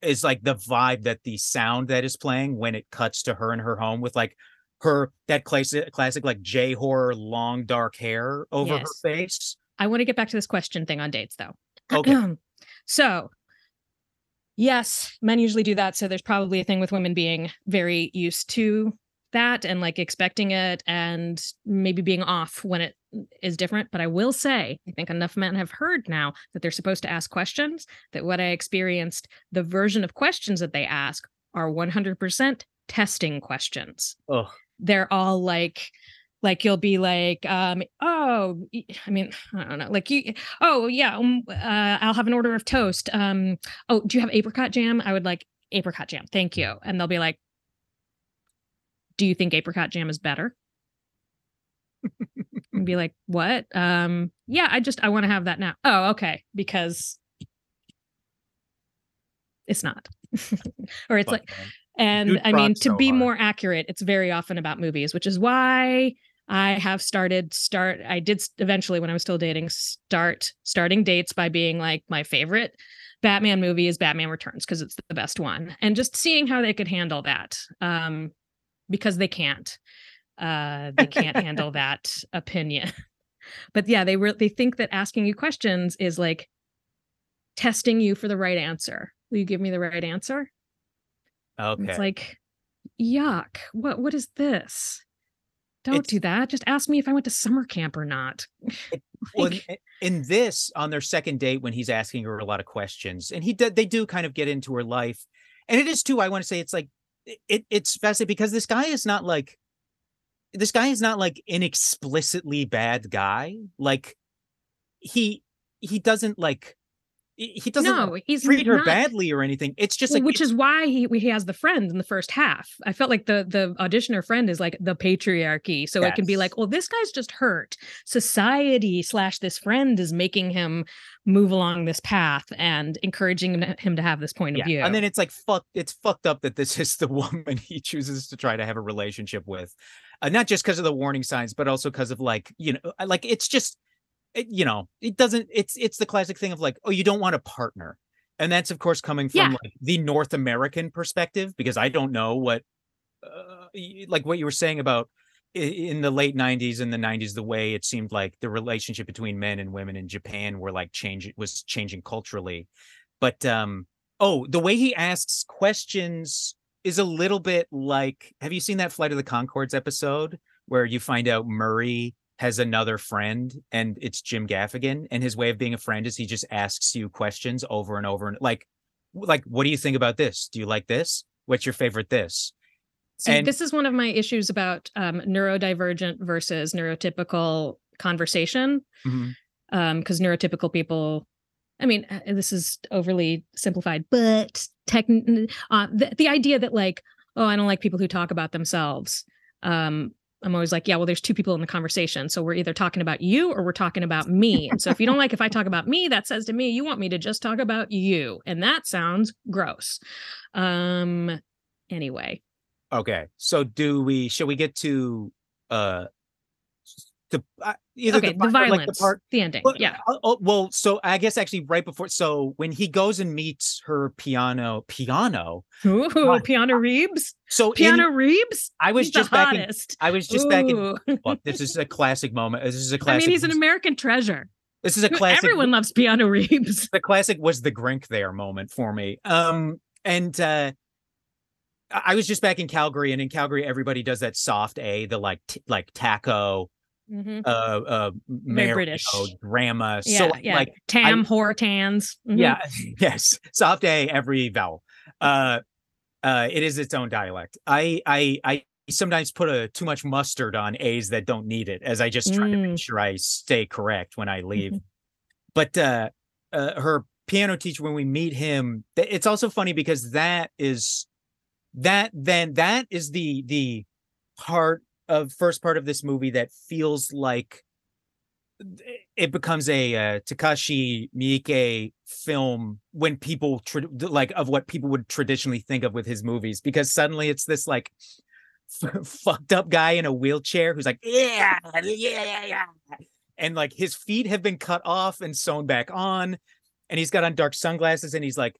is like the vibe that the sound that is playing when it cuts to her in her home with like her that classic classic like J horror long dark hair over Yes. her face. I want to get back to this question thing on dates though. Okay. *clears throat* so, yes, men usually do that. So there's probably a thing with women being very used to that and like expecting it and maybe being off when it is different. But I will say, I think enough men have heard now that they're supposed to ask questions, that what I experienced, the version of questions that they ask are 100% testing questions Oh. they're all like like you'll be like um oh i mean i don't know like you oh yeah um, uh, i'll have an order of toast um oh do you have apricot jam i would like apricot jam thank you and they'll be like do you think apricot jam is better and be like what um yeah i just i want to have that now oh okay because it's not *laughs* or it's Fuck, like man. and Dude I mean, to so be hard. more accurate, it's very often about movies, which is why I have started start. I did eventually when I was still dating start starting dates by being like my favorite Batman movie is Batman Returns because it's the best one, and just seeing how they could handle that. Um, because they can't. Uh, they can't handle *laughs* that opinion. *laughs* But yeah, they re- they think that asking you questions is like testing you for the right answer. Will you give me the right answer? And Okay. It's like, yuck. What what is this? Don't It's- do that. Just ask me if I went to summer camp or not. *laughs* well, Like, in, this, on their second date, when he's asking her a lot of questions, and he they do kind of get into her life, and it is too. I want to say it's like it it's fascinating because this guy is not like this guy is not like an explicitly bad guy. Like he he doesn't like he doesn't no, he's treat her not. badly or anything. It's just Well, like which is why he he has the friend in the first half. I felt like the the auditioner friend is like the patriarchy, so it can be like, well, this guy's just hurt. Society slash this friend is making him move along this path and encouraging him- to have this point of view. And then it's like fuck. It's fucked up that this is the *laughs* woman he chooses to try to have a relationship with, uh, not just because of the warning signs, but also because of like you know, uh, like it's just, it, you know, it doesn't. It's it's the classic thing of like, oh, you don't want a partner, and that's of course coming from Yeah. like the North American perspective because I don't know what, uh, like what you were saying about in the late 90s and the 90s the way it seemed like the relationship between men and women in Japan were like change was changing culturally but um oh the way he asks questions is a little bit like have you seen that flight of the conchords episode where you find out murray has another friend and it's jim gaffigan and his way of being a friend is he just asks you questions over and over and like like what do you think about this do you like this what's your favorite this See, and- this is one of my issues about um, neurodivergent versus neurotypical conversation. Um, because neurotypical people, I mean, uh, this is overly simplified, but tech, uh, the, the idea that like, oh, I don't like people who talk about themselves. Um, I'm always like, yeah, well, there's two people in the conversation. So we're either talking about you or we're talking about me. And so if you don't like if I talk about me, that says to me, you want me to just talk about you. And that sounds gross. Um, anyway. Okay, so do we? Shall we get to uh the uh, either okay, the, part- violence, like the part? the ending. Well, yeah. uh, oh, well, so I guess actually right before, so when he goes and meets her piano, piano. Ooh, Right. Piano Reeves. So in- Piano Reeves. I was He's just back in. I was just back in. Ooh. Look, this is a classic moment. This is a classic. I mean, he's an American treasure. This is a classic. Everyone loves Piano Reeves. the classic was the Grink there moment for me. Um, and uh, I I was just back in Calgary, and in Calgary, everybody does that soft A, the like t- like taco, Mhm. uh, uh, Very Mario, British. drama. Yeah, so yeah. like Tam Hortans. Mhm. Yeah, *laughs* yes. Soft A every vowel. Uh uh it is its own dialect. I I I sometimes put a too much mustard on A's that don't need it as I just try to Mm. make sure I stay correct when I leave. Mhm. But uh uh her piano teacher when we meet him, it's also funny because that is that then that is the the part of first part of this movie that feels like it becomes a uh, Takashi Miike film when people tra- like of what people would traditionally think of with his movies because suddenly it's this like f- *laughs* fucked up guy in a wheelchair who's like yeah yeah yeah and like his feet have been cut off and sewn back on and he's got on dark sunglasses and he's like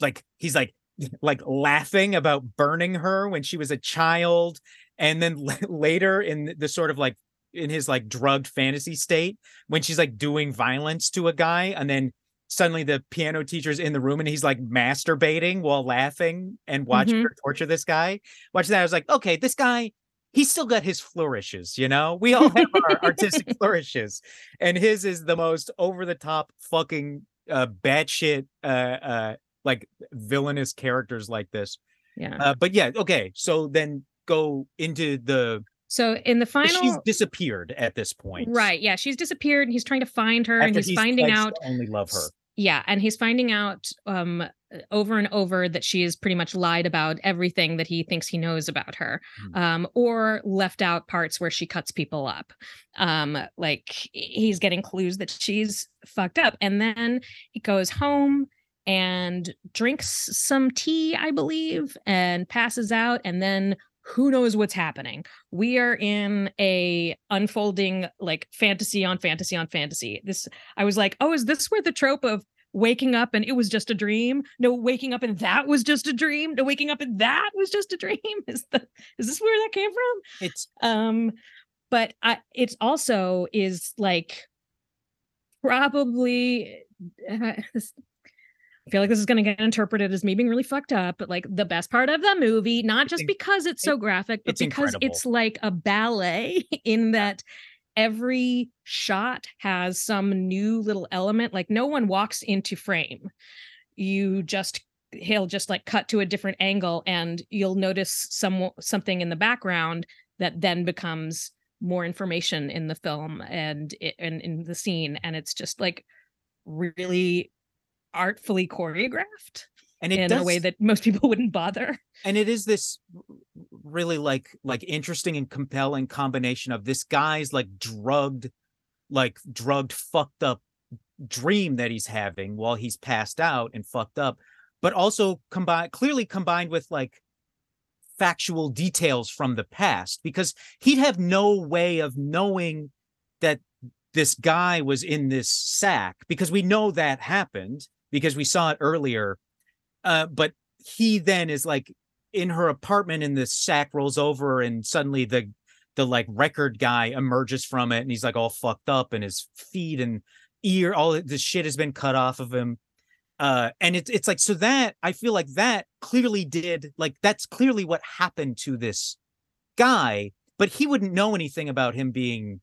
like he's like *laughs* like laughing about burning her when she was a child and then l- *laughs* later in the sort of like in his like drugged fantasy state when she's like doing violence to a guy and then suddenly the piano teacher's in the room and he's like masturbating while laughing and watching Mhm. her torture this guy watching that i was like okay this guy he's still got his flourishes you know we all have our *laughs* artistic flourishes and his is the most over the top fucking uh batshit uh uh like villainous characters like this Yeah. uh but yeah okay so then go into the So in the final, she's disappeared at this point right? Yeah, she's disappeared, and he's trying to find her, and after he's finding out. only love her Yeah, and he's finding out um over and over that she has pretty much lied about everything that he thinks he knows about her, Hmm. um, or left out parts where she cuts people up. Um, like he's getting clues that she's fucked up, and then he goes home and drinks some tea, I believe, and passes out, and then who knows what's happening we are in a unfolding like fantasy on fantasy on fantasy this I was like, oh, is this where the trope of waking up and it was just a dream. No, waking up and that was just a dream. No, waking up and that was just a dream. *laughs* Is the is this where that came from? It's Um, but I it's also is like probably uh, *laughs* I feel like this is going to get interpreted as me being really fucked up, but like the best part of the movie, not just because it's so graphic, but it's because incredible. it's like a ballet *laughs* in that every shot has some new little element. Like no one walks into frame. You just he'll just like cut to a different angle and you'll notice some something in the background that then becomes more information in the film and it, and in the scene and it's just like really artfully choreographed and in does, a way that most people *laughs* wouldn't bother. And it is this really like like interesting and compelling combination of this guy's like drugged like drugged fucked up dream that he's having while he's passed out and fucked up but also combined clearly combined with like factual details from the past because he'd have no way of knowing that this guy was in this sack because we know that happened because we saw it earlier. Uh but he then is like in her apartment and the sack rolls over and suddenly the the like record guy emerges from it and he's like all fucked up and his feet and ear all the shit has been cut off of him. Uh and it's it's like so that i feel like that clearly did like that's clearly what happened to this guy but he wouldn't know anything about him being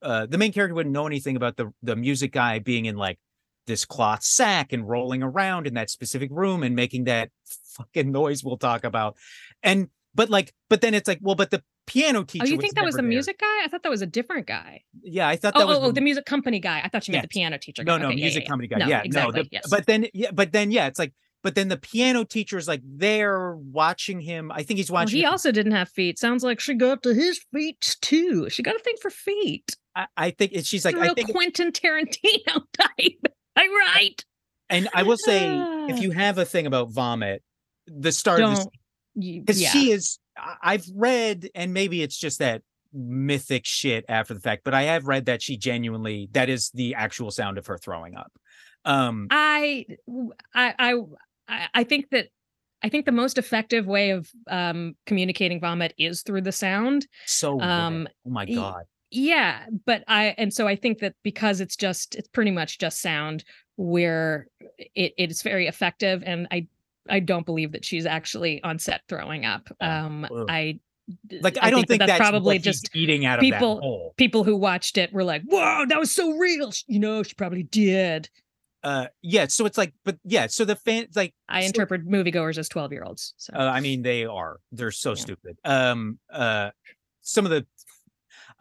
uh the main character wouldn't know anything about the the music guy being in like this cloth sack and rolling around in that specific room and making that *laughs* fucking noise we'll talk about. And but like but then it's like well but the piano teacher oh you think that was the there. music guy? I thought that was a different guy. Yeah i thought oh, that oh, was oh, oh the music company guy. I thought you meant the piano teacher no guy. no Okay, music yeah, yeah. company guy. No, yeah exactly no the- yes. but then yeah but then yeah it's like but then the piano teacher is like there watching him. I think he's well, watching he it- also didn't have feet. Sounds like she got to his feet too. She got a thing for feet. I, I think it- she's like like a real i think quentin tarantino *laughs* type i right and i will say if *sighs* you have a thing about vomit the start of don't you, because yeah. she is i've read and maybe it's just that mythic shit after the fact but i have read that she genuinely that is the actual sound of her throwing up um I, I, I, I- think that I think the most effective way of um, communicating vomit is through the sound. so. Um, oh my god Yeah, but I and so I think that because it's just it's pretty much just sound where it, it is very effective, and I I don't believe that she's actually on set throwing up. Um, Ugh. I like i, don't think, that that's, probably what he's just eating out of people- that hole people who watched it were like, "Whoa, that was so real." You know, she probably did. uh yeah so it's like but yeah so the fan like I So- interpret moviegoers as twelve year olds. So Uh, I mean, they are. They're so Yeah. stupid. Um, uh, some of the,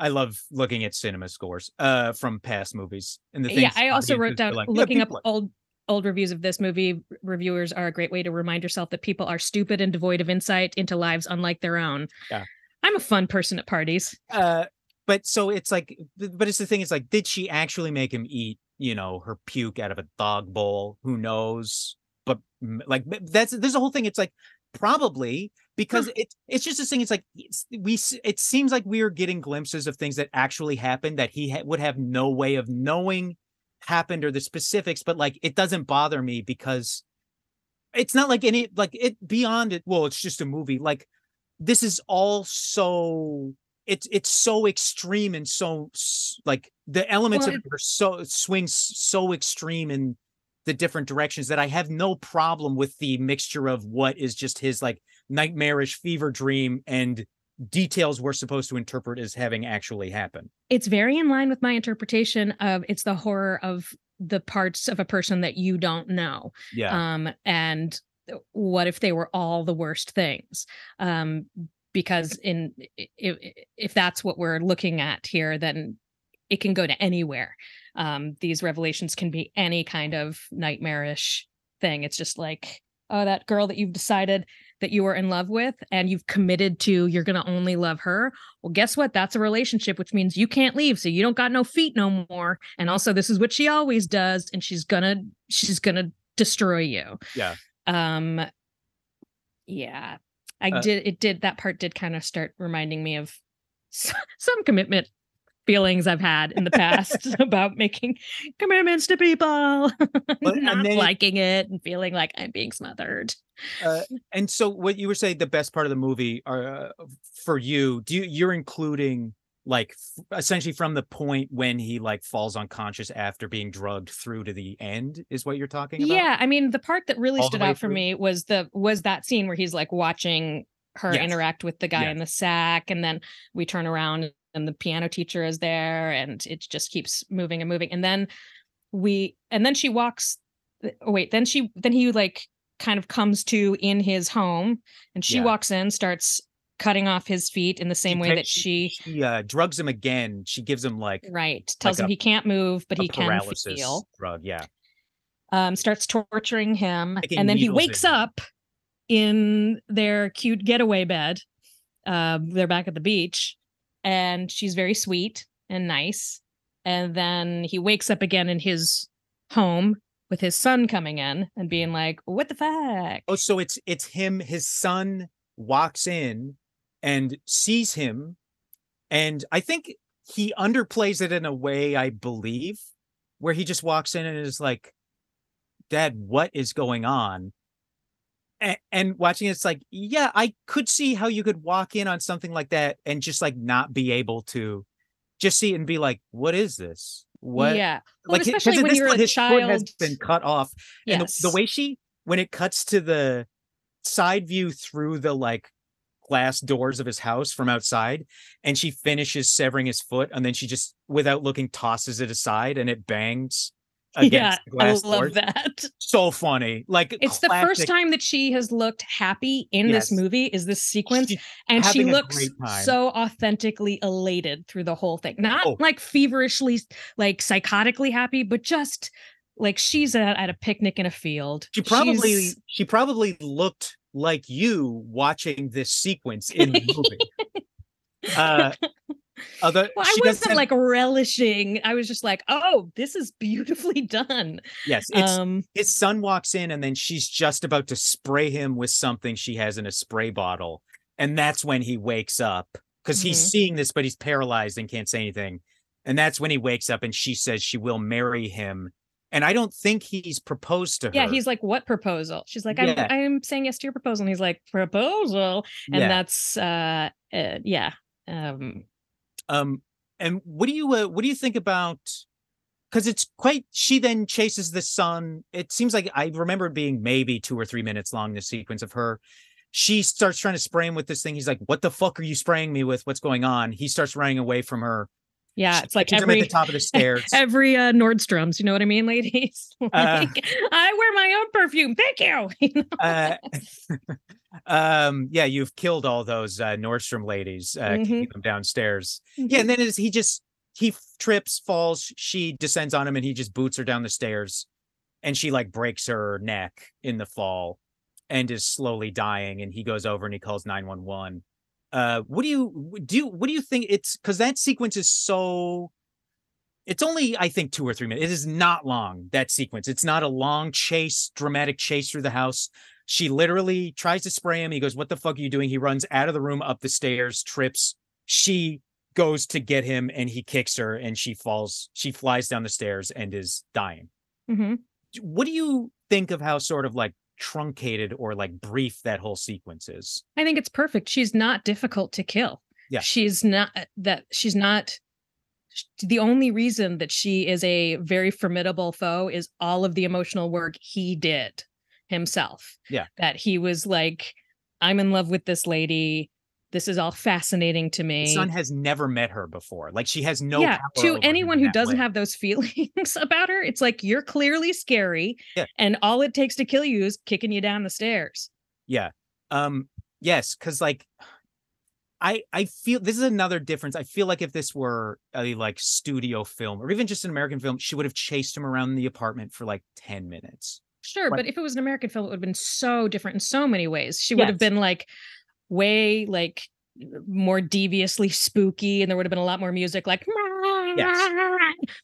I love looking at cinema scores, uh, from past movies and the things. yeah i also wrote down like, yeah, looking up people are- old old reviews of this movie reviewers are a great way to remind yourself that people are stupid and devoid of insight into lives unlike their own Yeah. i'm a fun person at parties Uh, but so it's like, but it's the thing. It's like, did she actually make him eat? You know, her puke out of a dog bowl? Who knows? But like, that's there's a whole thing. It's like probably because it's it's just this thing. It's like it's, we. It seems like we are getting glimpses of things that actually happened that he ha- would have no way of knowing happened or the specifics. But like, it doesn't bother me because it's not like any like it beyond it. Well, it's just a movie. Like this is all so it's it's so extreme and so like the elements Well, of it are so swings so extreme in the different directions that I have no problem with the mixture of what is just his like nightmarish fever dream and details we're supposed to interpret as having actually happened. it's very in line with my interpretation of it's the horror of the parts of a person that you don't know Yeah. um and what if they were all the worst things um because in if, if that's what we're looking at here then it can go to anywhere um these revelations can be any kind of nightmarish thing it's just like oh that girl that you've decided that you are in love with and you've committed to you're going to only love her well guess what? That's a relationship which means you can't leave so you don't got no feet no more. And also this is what she always does and she's gonna she's gonna destroy you. Yeah. um yeah. I Uh, did it did that part did kind of start reminding me of *laughs* some commitment feelings I've had in the past *laughs* about making commitments to people, *laughs* not then liking it and feeling like I'm being smothered. Uh, and so what you were saying the best part of the movie uh, for you do you you're including like f- essentially from the point when he like falls unconscious after being drugged through to the end is what you're talking about Yeah, I mean, the part that really All stood out for through? me was the was that scene where he's like watching her Yes. interact with the guy Yes. in the sack, and then we turn around and the piano teacher is there, and it just keeps moving and moving, and then we and then she walks. Oh wait, then she then he like kind of comes to in his home, and she Yeah. walks in, starts cutting off his feet in the same way ta- that she she uh, drugs him again she gives him like right tells like him a- he can't move, but he can feel. drug yeah um, starts torturing him, Sticking and then he wakes him. up in their cute getaway bed. Um, they're back at the beach, and she's very sweet and nice. And then he wakes up again in his home with his son coming in and being like, "What the fuck?" oh so it's it's him his son walks in and sees him and i think he underplays it in a way i believe where he just walks in and is like dad what is going on and, and watching it's like yeah i could see how you could walk in on something like that and just like not be able to just see it and be like what is this? What Yeah, well, like especially at when this you're point a his foot has been cut off and the, the way she when it cuts to the side view through the like glass doors of his house from outside and she finishes severing his foot and then she just without looking tosses it aside and it bangs against yeah, the glass I love doors. that. *laughs* so funny like It's the first time that she has looked happy in this movie. Is this sequence? She- and she looks so authentically elated through the whole thing not Oh. like feverishly like psychotically happy but just like she's at, at a picnic in a field she probably She's- she probably looked like you watching this sequence in the movie *laughs* uh although well, i wasn't have- like relishing. I was just like oh this is beautifully *laughs* done. Yes it's um his son walks in and then she's just about to spray him with something she has in a spray bottle and that's when he wakes up because he's Mhm. seeing this but he's paralyzed and can't say anything and that's when he wakes up and she says she will marry him and i don't think he's proposed to her. yeah he's like what proposal? She's like i'm i'm saying yes to your proposal and he's like proposal? And yeah. that's uh, uh yeah um um and what do you uh, what do you think about because it's quite she then chases the son it seems like i remember it being maybe two or three minutes long the sequence of her. She starts trying to spray him with this thing. He's like what the fuck are you spraying me with? What's going on? He starts running away from her yeah it's like him at every the top of the stairs. *laughs* every uh nordstrom's you know what i mean ladies? *laughs* Like, Uh, *laughs* i wear my own perfume thank you. You know? uh, um yeah you've killed all those uh nordstrom ladies uh kicking them downstairs. Yeah and then it's, he just he trips falls she descends on him and he just boots her down the stairs and she like breaks her neck in the fall and is slowly dying and he goes over and he calls 911 uh what do you do you what do you think it's because that sequence is so it's only i think two or three minutes it is not long that sequence it's not a long chase dramatic chase through the house she literally tries to spray him he goes what the fuck are you doing he runs out of the room up the stairs trips she goes to get him and he kicks her and she falls she flies down the stairs and is dying Mhm. what do you think of how sort of like truncated or like brief that whole sequence is. I think it's perfect. She's not difficult to kill. Yeah. she's not uh, that she's not the only reason that she is a very formidable foe is all of the emotional work he did himself. Yeah. that he was like i'm in love with this lady this is all fascinating to me the son has never met her before like she has no yeah power to anyone who doesn't way. have those *laughs* feelings about her it's like you're clearly scary Yeah. and all it takes to kill you is kicking you down the stairs Yeah. Um yes, cuz like I I feel this is another difference. I feel like if this were a like studio film or even just an American film, she would have chased him around the apartment for like 10 minutes. Sure, Like- but if it was an American film, it would have been so different in so many ways. She would have been like way like more deviously spooky, and there would have been a lot more music like *laughs*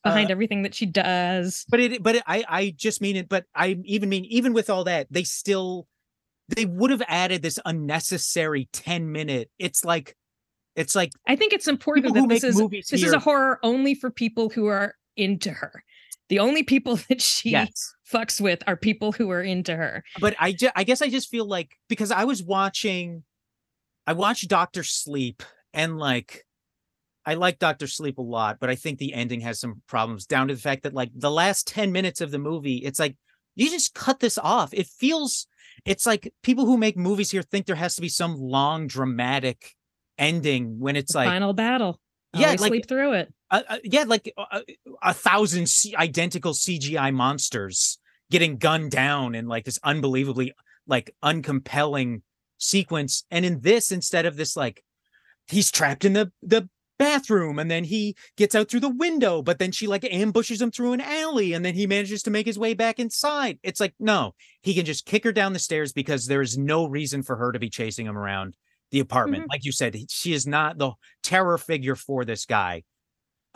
behind Uh, everything that she does. But it but it, I I just mean it but I even mean even with all that, they still they would have added this unnecessary 10 minute. It's like It's like I think it's important that this is this is a horror only for people who are into her. The only people *laughs* that she yes. fucks with are people who are into her. but I ju- I guess I just feel like because I was watching I watched Doctor Sleep and like I like Doctor Sleep a lot, but I think the ending has some problems down to the fact that like the last 10 minutes of the movie, it's like you just cut this off. It feels it's like people who make movies here think there has to be some long dramatic ending when it's The like final battle. Yeah, like- sleep through it. uh, uh, yeah, like a, a thousand C- identical CGI monsters getting gunned down in like this unbelievably like uncompelling sequence. And in this, instead of this, like he's trapped in the the bathroom and then he gets out through the window, but then she like ambushes him through an alley and then he manages to make his way back inside. It's like no, he can just kick her down the stairs because there is no reason for her to be chasing him around the apartment. Like you said, she is not the terror figure for this guy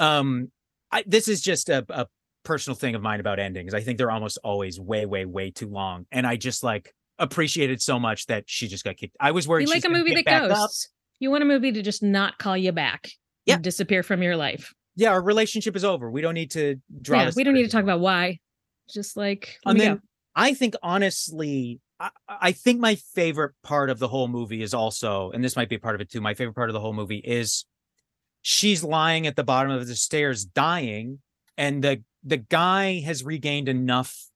um I, this is just a, a personal thing of mine about endings i think they're almost always way way way too long and i just like appreciated so much that she just got kicked i was worried You like a movie that back up. You want a movie to just not call you back. Yeah. And disappear from your life. yeah our relationship is over we don't need to draw yeah, we don't need to talk about why. Just like and then go. i think honestly I, I think my favorite part of the whole movie is also and this might be a part of it too my favorite part of the whole movie is she's lying at the bottom of the stairs dying and the the guy has regained enough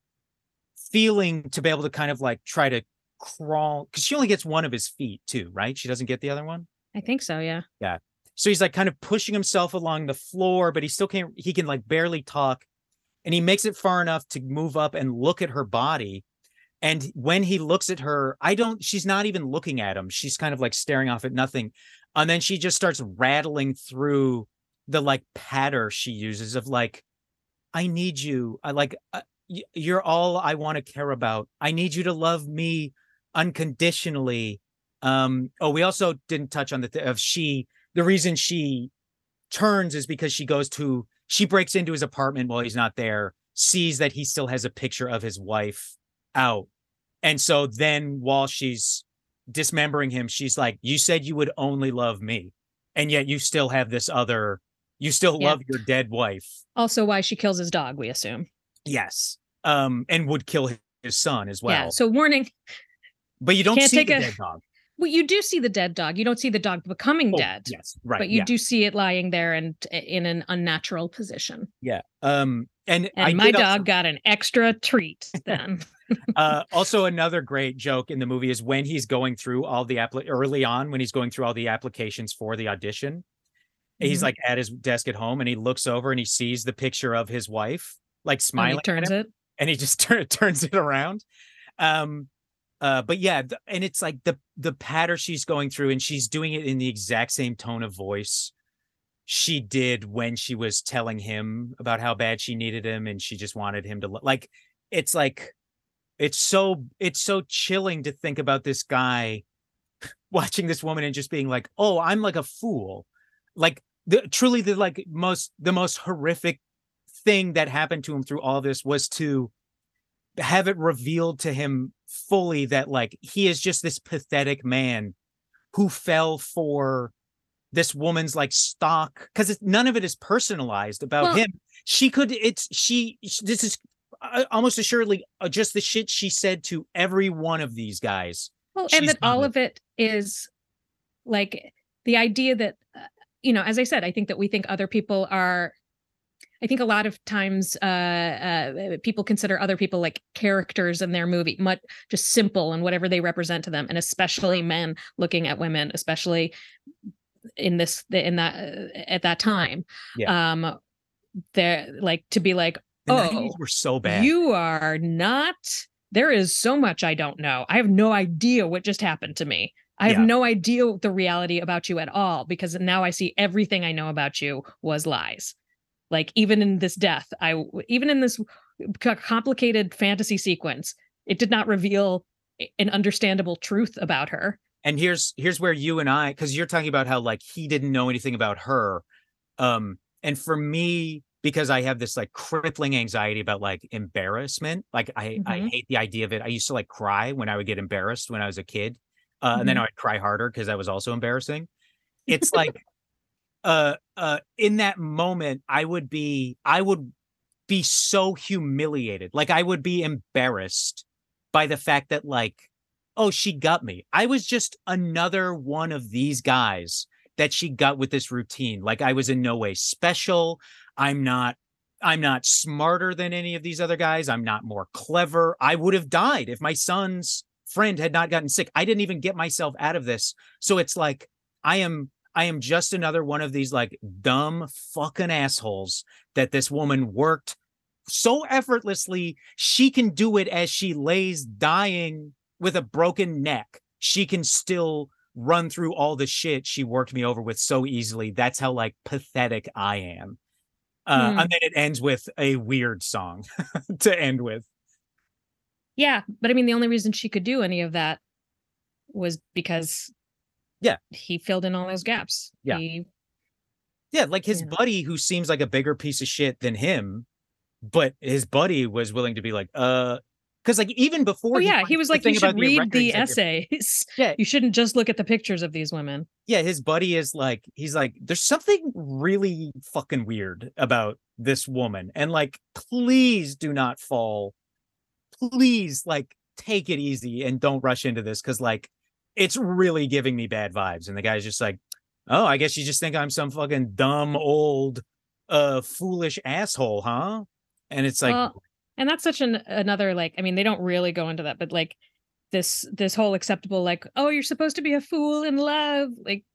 feeling to be able to kind of like try to crawl because she only gets one of his feet too right she doesn't get the other one I think so, yeah. Yeah. So he's like kind of pushing himself along the floor but he still can't he can like barely talk and he makes it far enough to move up and look at her body and when he looks at her i don't she's not even looking at him she's kind of like staring off at nothing and then she just starts rattling through the like patter she uses of like i need you i like uh, you're all i want to care about i need you to love me unconditionally um oh we also didn't touch on the th- of she the reason she turns is because she goes to she breaks into his apartment while he's not there sees that he still has a picture of his wife out and so then while she's dismembering him she's like you said you would only love me and yet you still have this other you still Yeah. love your dead wife Also why she kills his dog, we assume. Yes um and would kill his- son as well yeah. So warning. but you don't can't see take the a- dead dog Well, you do see the dead dog. You don't see the dog becoming Oh, dead. yes right But you yeah do see it lying there and in an unnatural position. yeah um and, And I my dog also- got an extra treat *laughs* then. uh, also, another great joke in the movie is when he's going through all the appli- early on when he's going through all the applications for the audition. He's Mhm. like at his desk at home and he looks over and he sees the picture of his wife, like And smiling, at turns it. and he just *laughs* turn, turns it around. Um, uh, but yeah, th- and it's like the the patter she's going through, and she's doing it in the exact same tone of voice she did when she was telling him about how bad she needed him, and she just wanted him to lo- like. It's like it's so it's so chilling to think about this guy *laughs* watching this woman and just being like, "Oh, I'm like a fool," like the truly the like most the most horrific thing that happened to him through all this was to have it revealed to him fully that like he is just this pathetic man who fell for this woman's like stock because none of it is personalized about Well- him she could it's she this is uh, almost assuredly uh, just the shit she said to every one of these guys Well, she's and that all done of it is like the idea that, uh, you know, as I said, I think that we think other people are. I think a lot of times uh, uh, people consider other people like characters in their movie, much just simple and whatever they represent to them, and especially men looking at women, especially in this in that uh, at that time. Um, they're like to be like, Oh, 90s were so bad you are not. There is so much I don't know. I have no idea what just happened to me. I have Yeah. no idea the reality about you at all because now I see everything I know about you was lies. Like even in this death, I even in this complicated fantasy sequence, it did not reveal an understandable truth about her. and here's here's where you and I because you're talking about how like he didn't know anything about her um and for me because I have this like crippling anxiety about like embarrassment like I I Mhm. hate the idea of it I used to like cry when I would get embarrassed when I was a kid uh, and then I Mhm. would cry harder because that was also embarrassing it's like uh uh in that moment I would be I would be so humiliated. Like I would be embarrassed by the fact that like oh she got me. I was just another one of these guys that she got with this routine. Like I was in no way special. I'm not I'm not smarter than any of these other guys. I'm not more clever. I would have died if my son's friend had not gotten sick. I didn't even get myself out of this. So it's like I am I am just another one of these like dumb fucking assholes that this woman worked so effortlessly. She can do it as she lays dying with a broken neck. She can still run through all the shit she worked me over with so easily. That's how like pathetic I am. Uh, Hmm. And then it ends with a weird song *laughs* to end with. Yeah, but I mean, the only reason she could do any of that was because, Yeah. he filled in all those gaps. Yeah. He, Yeah, like his buddy who seems like a bigger piece of shit than him, but his buddy was willing to be like, uh, because like even before, oh yeah, finds he was like, you should read the essays. *laughs* Yeah. you shouldn't just look at the pictures of these women. Yeah, his buddy is like, he's like, there's something really fucking weird about this woman, and like, please do not fall. Please, like, take it easy and don't rush into this because like, it's really giving me bad vibes. And the guy's just like, oh, I guess you just think I'm some fucking dumb old, uh, foolish asshole, huh? And it's like, Well, and that's such an another like. I mean, they don't really go into that, but like this this whole acceptable like, oh, you're supposed to be a fool in love. Like,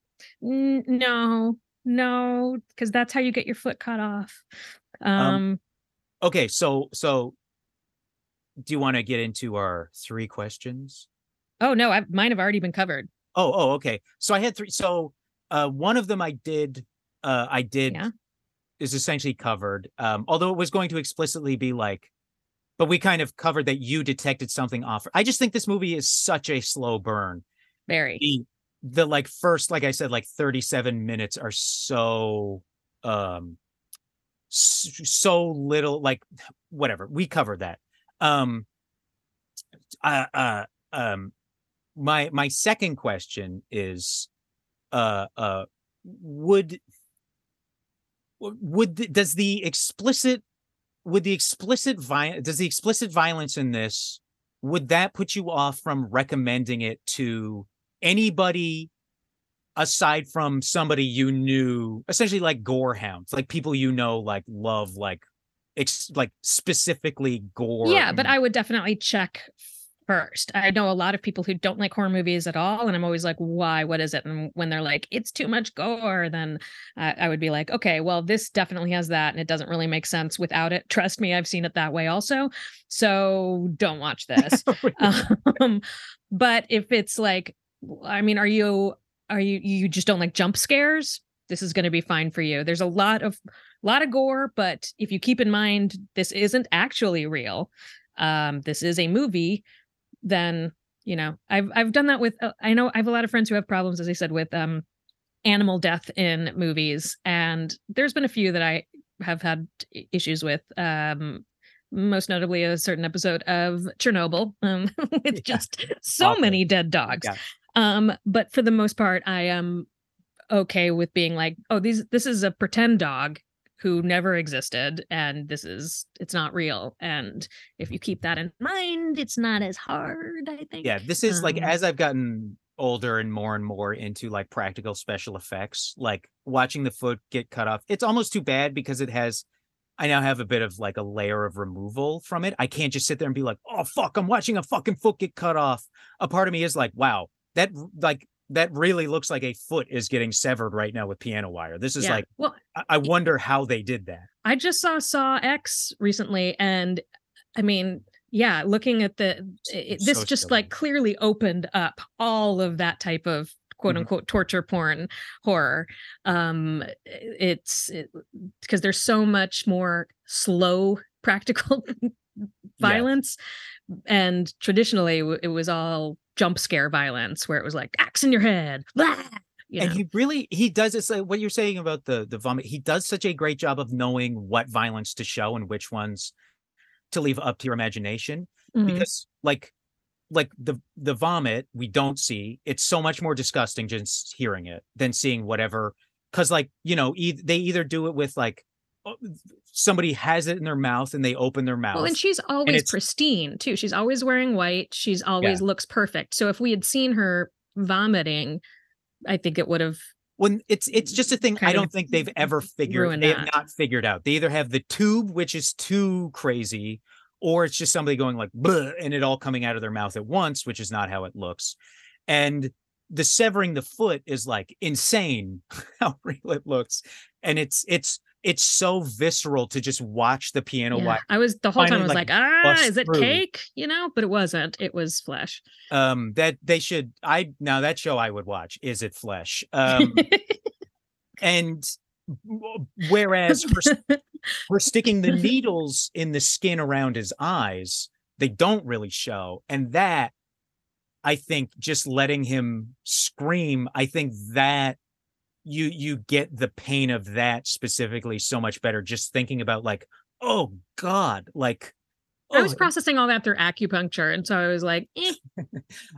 n- no, no, because that's how you get your foot cut off. Um, okay, so so, do you want to get into our three questions? Oh no, I've, mine have already been covered. Oh, oh, okay. So I had three. So uh one of them I did uh I did Yeah. is essentially covered. Um, although it was going to explicitly be like, but we kind of covered that you detected something off. I just think this movie is such a slow burn. Very. The the like first, like I said, like 37 minutes are so um so little like whatever. We covered that. Um uh uh um my my second question is uh uh would would does the explicit would the explicit violence does the explicit violence in this would that put you off from recommending it to anybody aside from somebody you knew essentially like gore hounds like people you know like love like ex- like specifically gore Yeah, but I would definitely check first. I know a lot of people who don't like horror movies at all, and I'm always like, "Why? What is it?" And when they're like, "It's too much gore," then uh, I would be like, "Okay, well, this definitely has that, and it doesn't really make sense without it." Trust me, I've seen it that way also. So don't watch *laughs* this. um, but if it's like, I mean, are you are you you just don't like jump scares? This is going to be fine for you. There's a lot of a lot of gore, but if you keep in mind this isn't actually real, um, this is a movie, then you know I've I've done that with. Uh, I know I have a lot of friends who have problems, as I said, with um animal death in movies, and there's been a few that I have had issues with. Um, most notably a certain episode of Chernobyl, um, *laughs* with Yeah. just so Awful. many dead dogs. Yeah. Um, but for the most part, I am okay with being like, oh, these this is a pretend dog who never existed, and this is it's not real. And if you keep that in mind, it's not as hard. I think. yeah this is like Um, as i've gotten older and more and more into like practical special effects like watching the foot get cut off it's almost too bad because it has i now have a bit of like a layer of removal from it i can't just sit there and be like oh fuck i'm watching a fucking foot get cut off a part of me is like wow that like that really looks like a foot is getting severed right now with piano wire this is Yeah. like well, I- i wonder how they did that I just saw Saw X recently, and I mean, yeah, looking at the it, this so just silly. like clearly opened up all of that type of quote Mhm. unquote torture porn horror. Um, it's because there's so much more slow practical *laughs* violence, and traditionally it was all jump scare violence where it was like axe in your head, *laughs* blah, you and know? he really he does it's like what you're saying about the the vomit he does such a great job of knowing what violence to show and which ones to leave up to your imagination Mhm. because like like the the vomit we don't see it's so much more disgusting just hearing it than seeing whatever because like you know e- they either do it with like somebody has it in their mouth and they open their mouth Well, and she's always it's- pristine too. She's always wearing white. She's always looks perfect. So if we had seen her vomiting, I think it would have. when it's it's just a thing I don't think they've ever figured they have that. not figured out. They either have the tube, which is too crazy, or it's just somebody going like and it all coming out of their mouth at once, which is not how it looks. And the severing the foot is like insane *laughs* how real it looks. And it's it's it's so visceral to just watch the piano Yeah. wire. I was the whole time I was like, like, ah, is it through. cake? You know, but it wasn't. It was flesh. Um that they should I now that show I would watch, Is It Flesh? Um *laughs* and whereas for for *laughs* sticking the needles in the skin around his eyes they don't really show and that i think just letting him scream i think that you you get the pain of that specifically so much better just thinking about like oh god like I was oh, processing all that through acupuncture, and so I was like, eh. *laughs*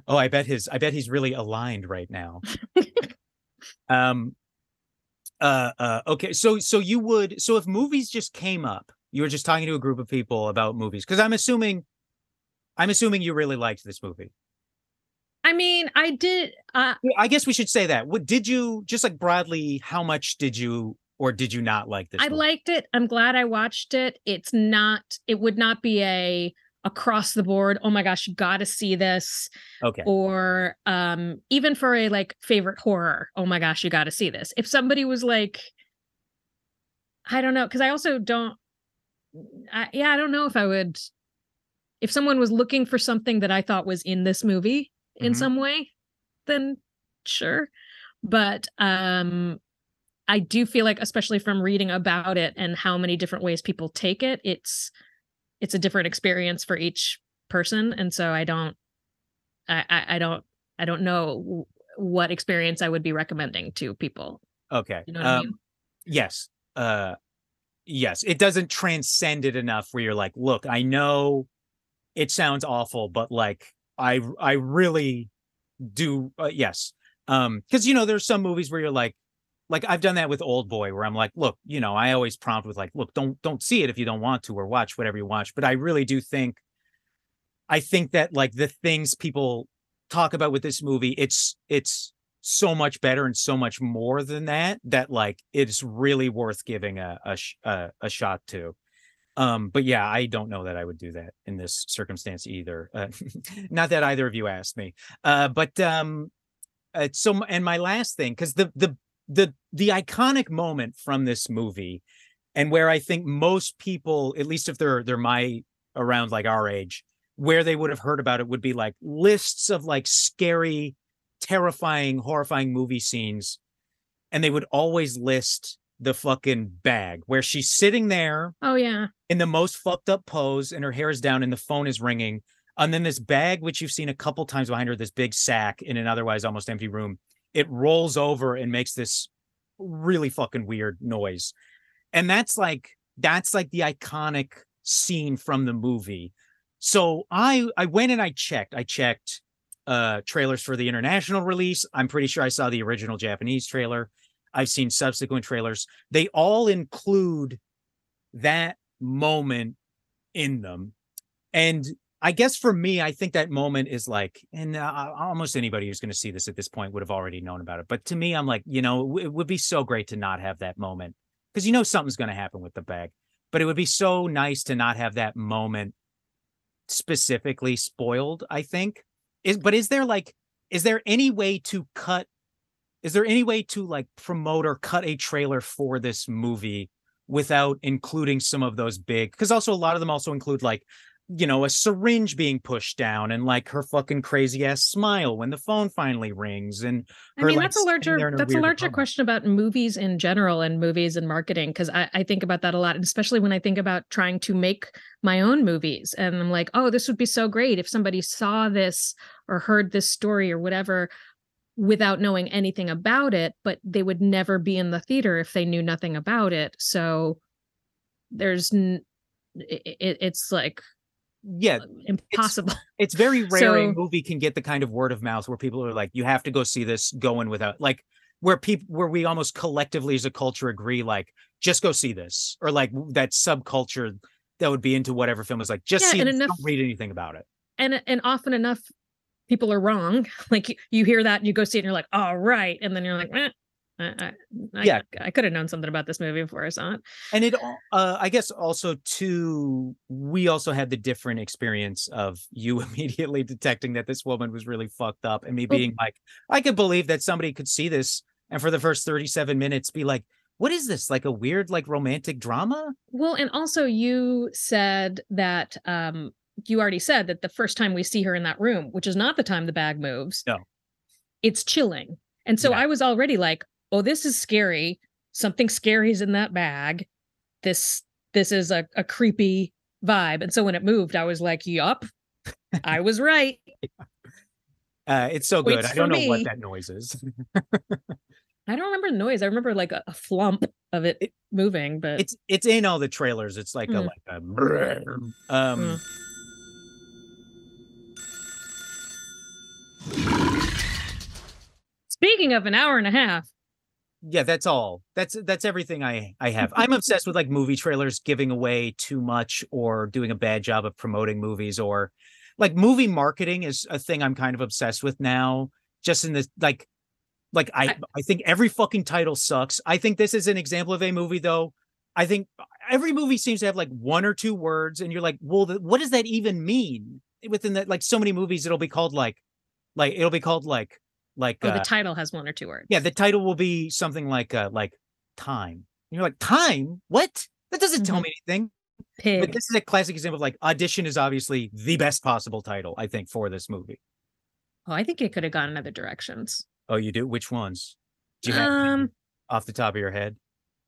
oh i bet his i bet he's really aligned right now *laughs* um uh uh okay so so you would so if movies just came up you were just talking to a group of people about movies because i'm assuming i'm assuming you really liked this movie I mean, I did. Uh, i guess we should say that what did you just like broadly how much did you or did you not like this I movie? liked it. I'm glad I watched it. It's not. It would not be a across the board. Oh my gosh, you got to see this. okay Or um, even for a like favorite horror. Oh my gosh, you got to see this. If somebody was like, I don't know, because I also don't. I, yeah, I don't know if I would. If someone was looking for something that I thought was in this movie in Mhm. some way, then sure. But um I do feel like, especially from reading about it and how many different ways people take it, it's it's a different experience for each person, and so I don't, I I, I don't I don't know what experience I would be recommending to people. okay You know what I um, mean? yes uh yes it doesn't transcend it enough where you're like look i know it sounds awful but like i i really do uh, yes um because you know there's some movies where you're like like i've done that with Oldboy where i'm like look you know i always prompt with like look don't don't see it if you don't want to or watch whatever you watch but i really do think i think that like the things people talk about with this movie it's it's so much better and so much more than that that like it's really worth giving a a, a, a shot to um but yeah i don't know that i would do that in this circumstance either uh, *laughs* not that either of you asked me. Uh but um uh, so and my last thing because the the the the iconic moment from this movie and where i think most people at least if they're they're my around like our age where they would have heard about it would be like lists of like scary terrifying horrifying movie scenes and they would always list the fucking bag where she's sitting there Oh yeah, in the most fucked up pose and her hair is down and the phone is ringing. And then this bag which you've seen a couple times behind her this big sack in an otherwise almost empty room it rolls over and makes this really fucking weird noise. And that's like that's like the iconic scene from the movie. So i i went and i checked. I checked uh trailers for the international release. I'm pretty sure i saw the original japanese trailer i've seen subsequent trailers. They all include that moment in them. And i guess for me i think that moment is like and uh, almost anybody who's going to see this at this point would have already known about it. But to me i'm like you know it, would be so great to not have that moment because you know something's going to happen with the bag. But it would be so nice to not have that moment specifically spoiled i think. Is but is there like is there any way to cut is there any way to like promote or cut a trailer for this movie without including some of those big because also a lot of them also include like you know a syringe being pushed down and like her fucking crazy ass smile when the phone finally rings and I mean that's a larger that's a larger question about movies in general and movies and marketing because I, I think about that a lot, and especially when I think about trying to make my own movies. And I'm like, oh, this would be so great if somebody saw this or heard this story or whatever without knowing anything about it, but they would never be in the theater if they knew nothing about it. So there's n- it, it, it's like yeah, uh, impossible. it's very *laughs* rare a movie can get the kind of word of mouth where people are like, you have to go see this going without like where people where we almost collectively as a culture agree, like, just go see this. Or like that subculture that would be into whatever film is like, just Yeah, see and this, enough- don't read anything about it. and and often enough people are wrong *laughs* like you, hear that and you go see it and you're like all right and then you're like eh, I, I, I- Yeah. I, could have known something about this movie before I saw it. And it uh I guess also too we also had the different experience of you *laughs* immediately detecting that this woman was really fucked up and me Well- being like, I could believe that somebody could see this and for the first 37 minutes be like, what is this? Like a weird like romantic drama? Well, and also you said that um you already said that the first time we see her in that room, which is not the time the bag moves. No. It's chilling. And so Yeah. I was already like, oh, this is scary. Something scary is in that bag. This this is a, a creepy vibe. And so when it moved, I was like, yup, I was right. *laughs* Uh it's so good. Waits I don't know what that noise is. *laughs* I don't remember the noise. I remember like a, a flump of it, It- moving, but it's it's in all the trailers. It's like a Mm. like a um Mm. Speaking of an hour and a half, yeah that's all. That's that's everything i i have. I'm obsessed with like movie trailers giving away too much or doing a bad job of promoting movies or like movie marketing is a thing i'm kind of obsessed with now just in this like like i I- think every fucking title sucks. I think this is an example of a movie though. I think every movie seems to have like one or two words and you're like well th- what does that even mean? Within that like so many movies it'll be called like like it'll be called like like oh, uh, the title has one or two words. yeah, the title will be something like uh like time. And you're like, time? What? That doesn't tell Mhm. me anything. But this is a classic example of like audition is obviously the best possible title, I think, for this movie. Oh, I think it could have gone in other directions. Oh, you do? Which ones? Do you have Um, off the top of your head?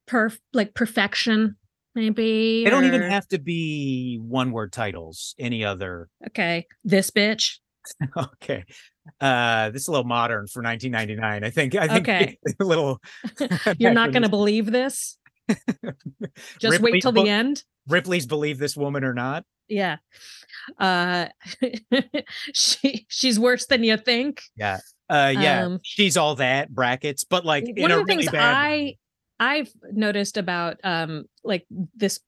perf like perfection, maybe. They don't even have to be one word titles. Any other Okay, this bitch. *laughs* okay. Uh this is a little modern for 1999. I think I think Okay. *laughs* a little *laughs* You're not going to believe this. Just Ripley's wait till the end. Ripley's believe this woman or not. Yeah. Uh, she she's worse than you think. Yeah. Uh yeah, Um, she's all that brackets, but like in one of the really things bad I. I've noticed about um like this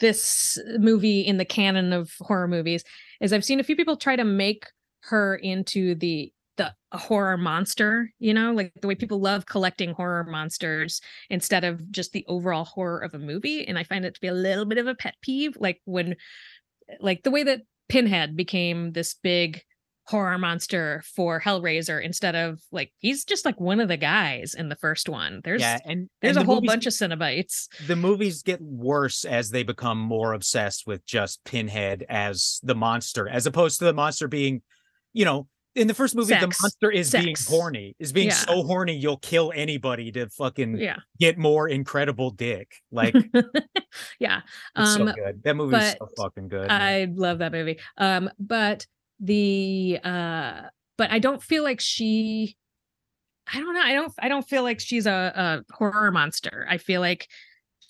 this movie in the canon of horror movies is I've seen a few people try to make her into the the a horror monster, you know, like the way mm-hmm. people love collecting horror monsters instead of just the overall horror of a movie. And I find it to be a little bit of a pet peeve, like when like the way that Pinhead became this big horror monster for Hellraiser instead of like he's just like one of the guys in the first one. There's yeah, and there's and a the whole movies- bunch of Cenobites. the movies get worse as they become more obsessed with just Pinhead as the monster, as opposed to the monster being, you know, in the first movie, the monster is being horny, is being Yeah. so horny you'll kill anybody to fucking Yeah. get more incredible dick. Like *laughs* yeah. it's Um so good. That movie's so fucking good. man. I love that movie. Um, but the uh but I don't feel like she I don't know. I don't I don't feel like she's a, a horror monster. I feel like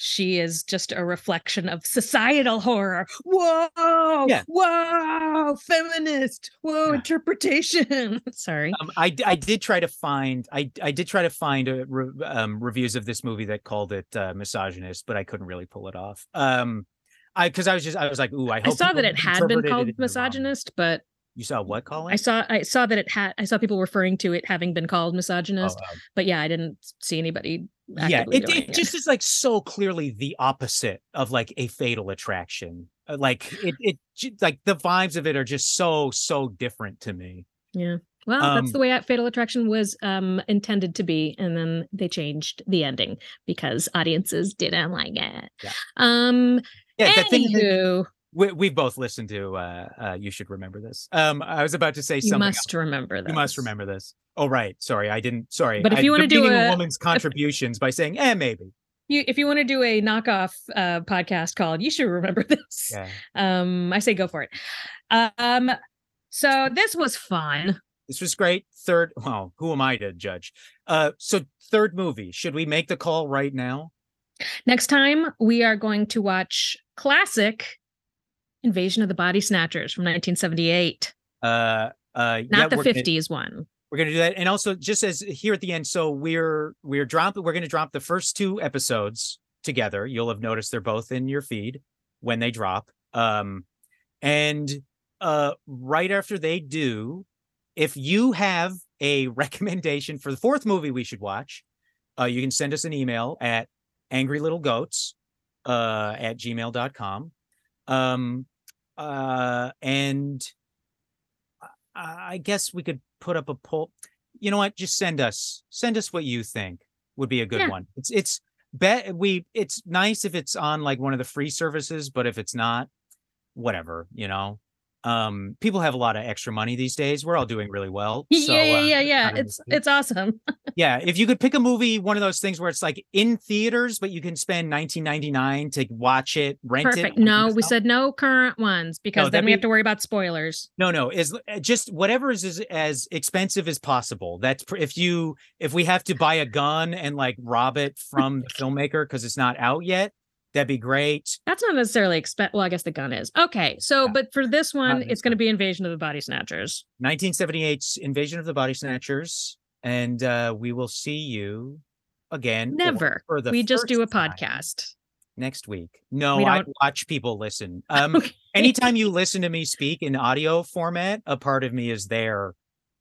she is just a reflection of societal horror. Whoa, Yeah. whoa, feminist, whoa, Yeah. interpretation. *laughs* Sorry. Um, I, I did try to find I I did try to find a re- um, reviews of this movie that called it uh, misogynist, but I couldn't really pull it off. Um, I because I was just I was like, ooh, I, I saw that it had been called in the wrong way. misogynist, but You saw what, Colin? I saw I saw that it had I saw people referring to it having been called Oh, misogynist, uh, but yeah, I didn't see anybody. yeah, actively it, it just is like so clearly the opposite of like a fatal attraction. Uh, Like it, it like the vibes of it are just so so different to me. Yeah. Well, Um, that's the way that Fatal Attraction was um intended to be, and then they changed the ending because audiences didn't like it. Yeah. Um. Yeah, the thing that Anywho, we, we both listened to. Uh, uh, you should remember this. Um, I was about to say you something. must remember that. You must remember this. Oh, right. Sorry, I didn't. Sorry. But if you wanna do demeaning a- woman's *laughs* contributions by saying, "eh, maybe." You, if you want to do a knockoff uh, podcast called, you should remember *laughs* this. Yeah. Um, I say go for it. Um, so this was fun. This was great. Third. Well, who am I to judge? Uh, so third movie. Should we make the call right now? Next time we are going to watch classic Invasion of the Body Snatchers from 1978. Uh, uh, Not yeah, the we're gonna- 50s one. we're gonna do that and also just as here at the end so we're we're dropping we're gonna drop the first two episodes together you'll have noticed they're both in your feed when they drop um and uh right after they do if you have a *laughs* recommendation for the fourth movie we should watch uh you can send us an email at angry little goats uh at gmail.com um uh and I I guess we could put up a poll. You know what? Just send us send us what you think would be a good Yeah. one. It's it's bet we it's nice if it's on like one of the free services, but if it's not, whatever, you know. Um people have a lot of extra money these days. We're all doing really well. So, yeah, yeah, uh, yeah, yeah. kinda It's miss it's awesome. *laughs* yeah, if you could pick a movie, one of those things where it's like in theaters, but you can spend 19.99 to watch it, rent it. Perfect. on No, we said no current ones because then we be- have to worry about spoilers. No, no, is uh, just whatever is, is as expensive as possible. That's if you if we have to buy a gun and like rob it from the *laughs* filmmaker because it's not out yet, that'd be great. That's not necessarily expect. Well, I guess the gun is okay. So, Yeah. but for this one, it's going to be Invasion of the Body Snatchers. 1978's Invasion of the Body Snatchers, and uh, we will see you again. Never. for the we just do a podcast. next week. No, We I watch people listen. *laughs* Um, Okay. anytime you listen to me speak in audio format, a part of me is there.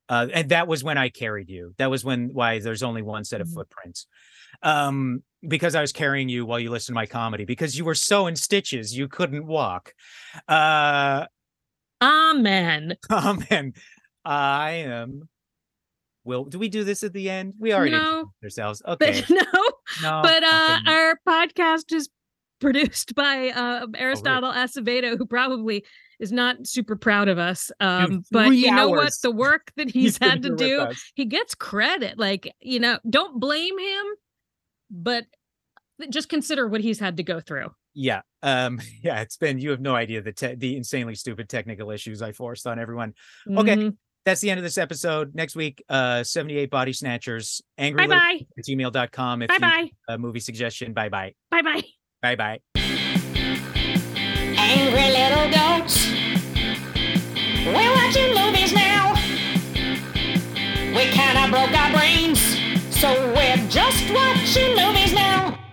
Uh, and that was when I carried you. That was when why there's only one set of Mhm. footprints. Um, because I was carrying you while you listened to my comedy because you were so in stitches you couldn't walk. Uh Amen. *laughs* man, I am Will do we do this at the end? We already No. ourselves. *laughs* Okay. But no, no. but uh, okay. our podcast is produced by uh, Oh, Aristotle Acevedo, who probably is not super proud of us. Um, but you know what? The work that *laughs* he's had to do, us. he gets credit. Like, you know, don't blame him, but just consider what he's had to go through. Yeah. Um *laughs* yeah, it's been you have no idea the te- the insanely stupid technical issues I forced on everyone. Okay. Mhm. That's the end of this episode. Next week, uh 78 body snatchers, angry Bye bye. at gmail.com if Bye you bye. a movie suggestion. Bye bye. Bye bye. Bye bye. Angry little goats. We're watching movies now. We kinda broke our brains, so we're just watching movies now.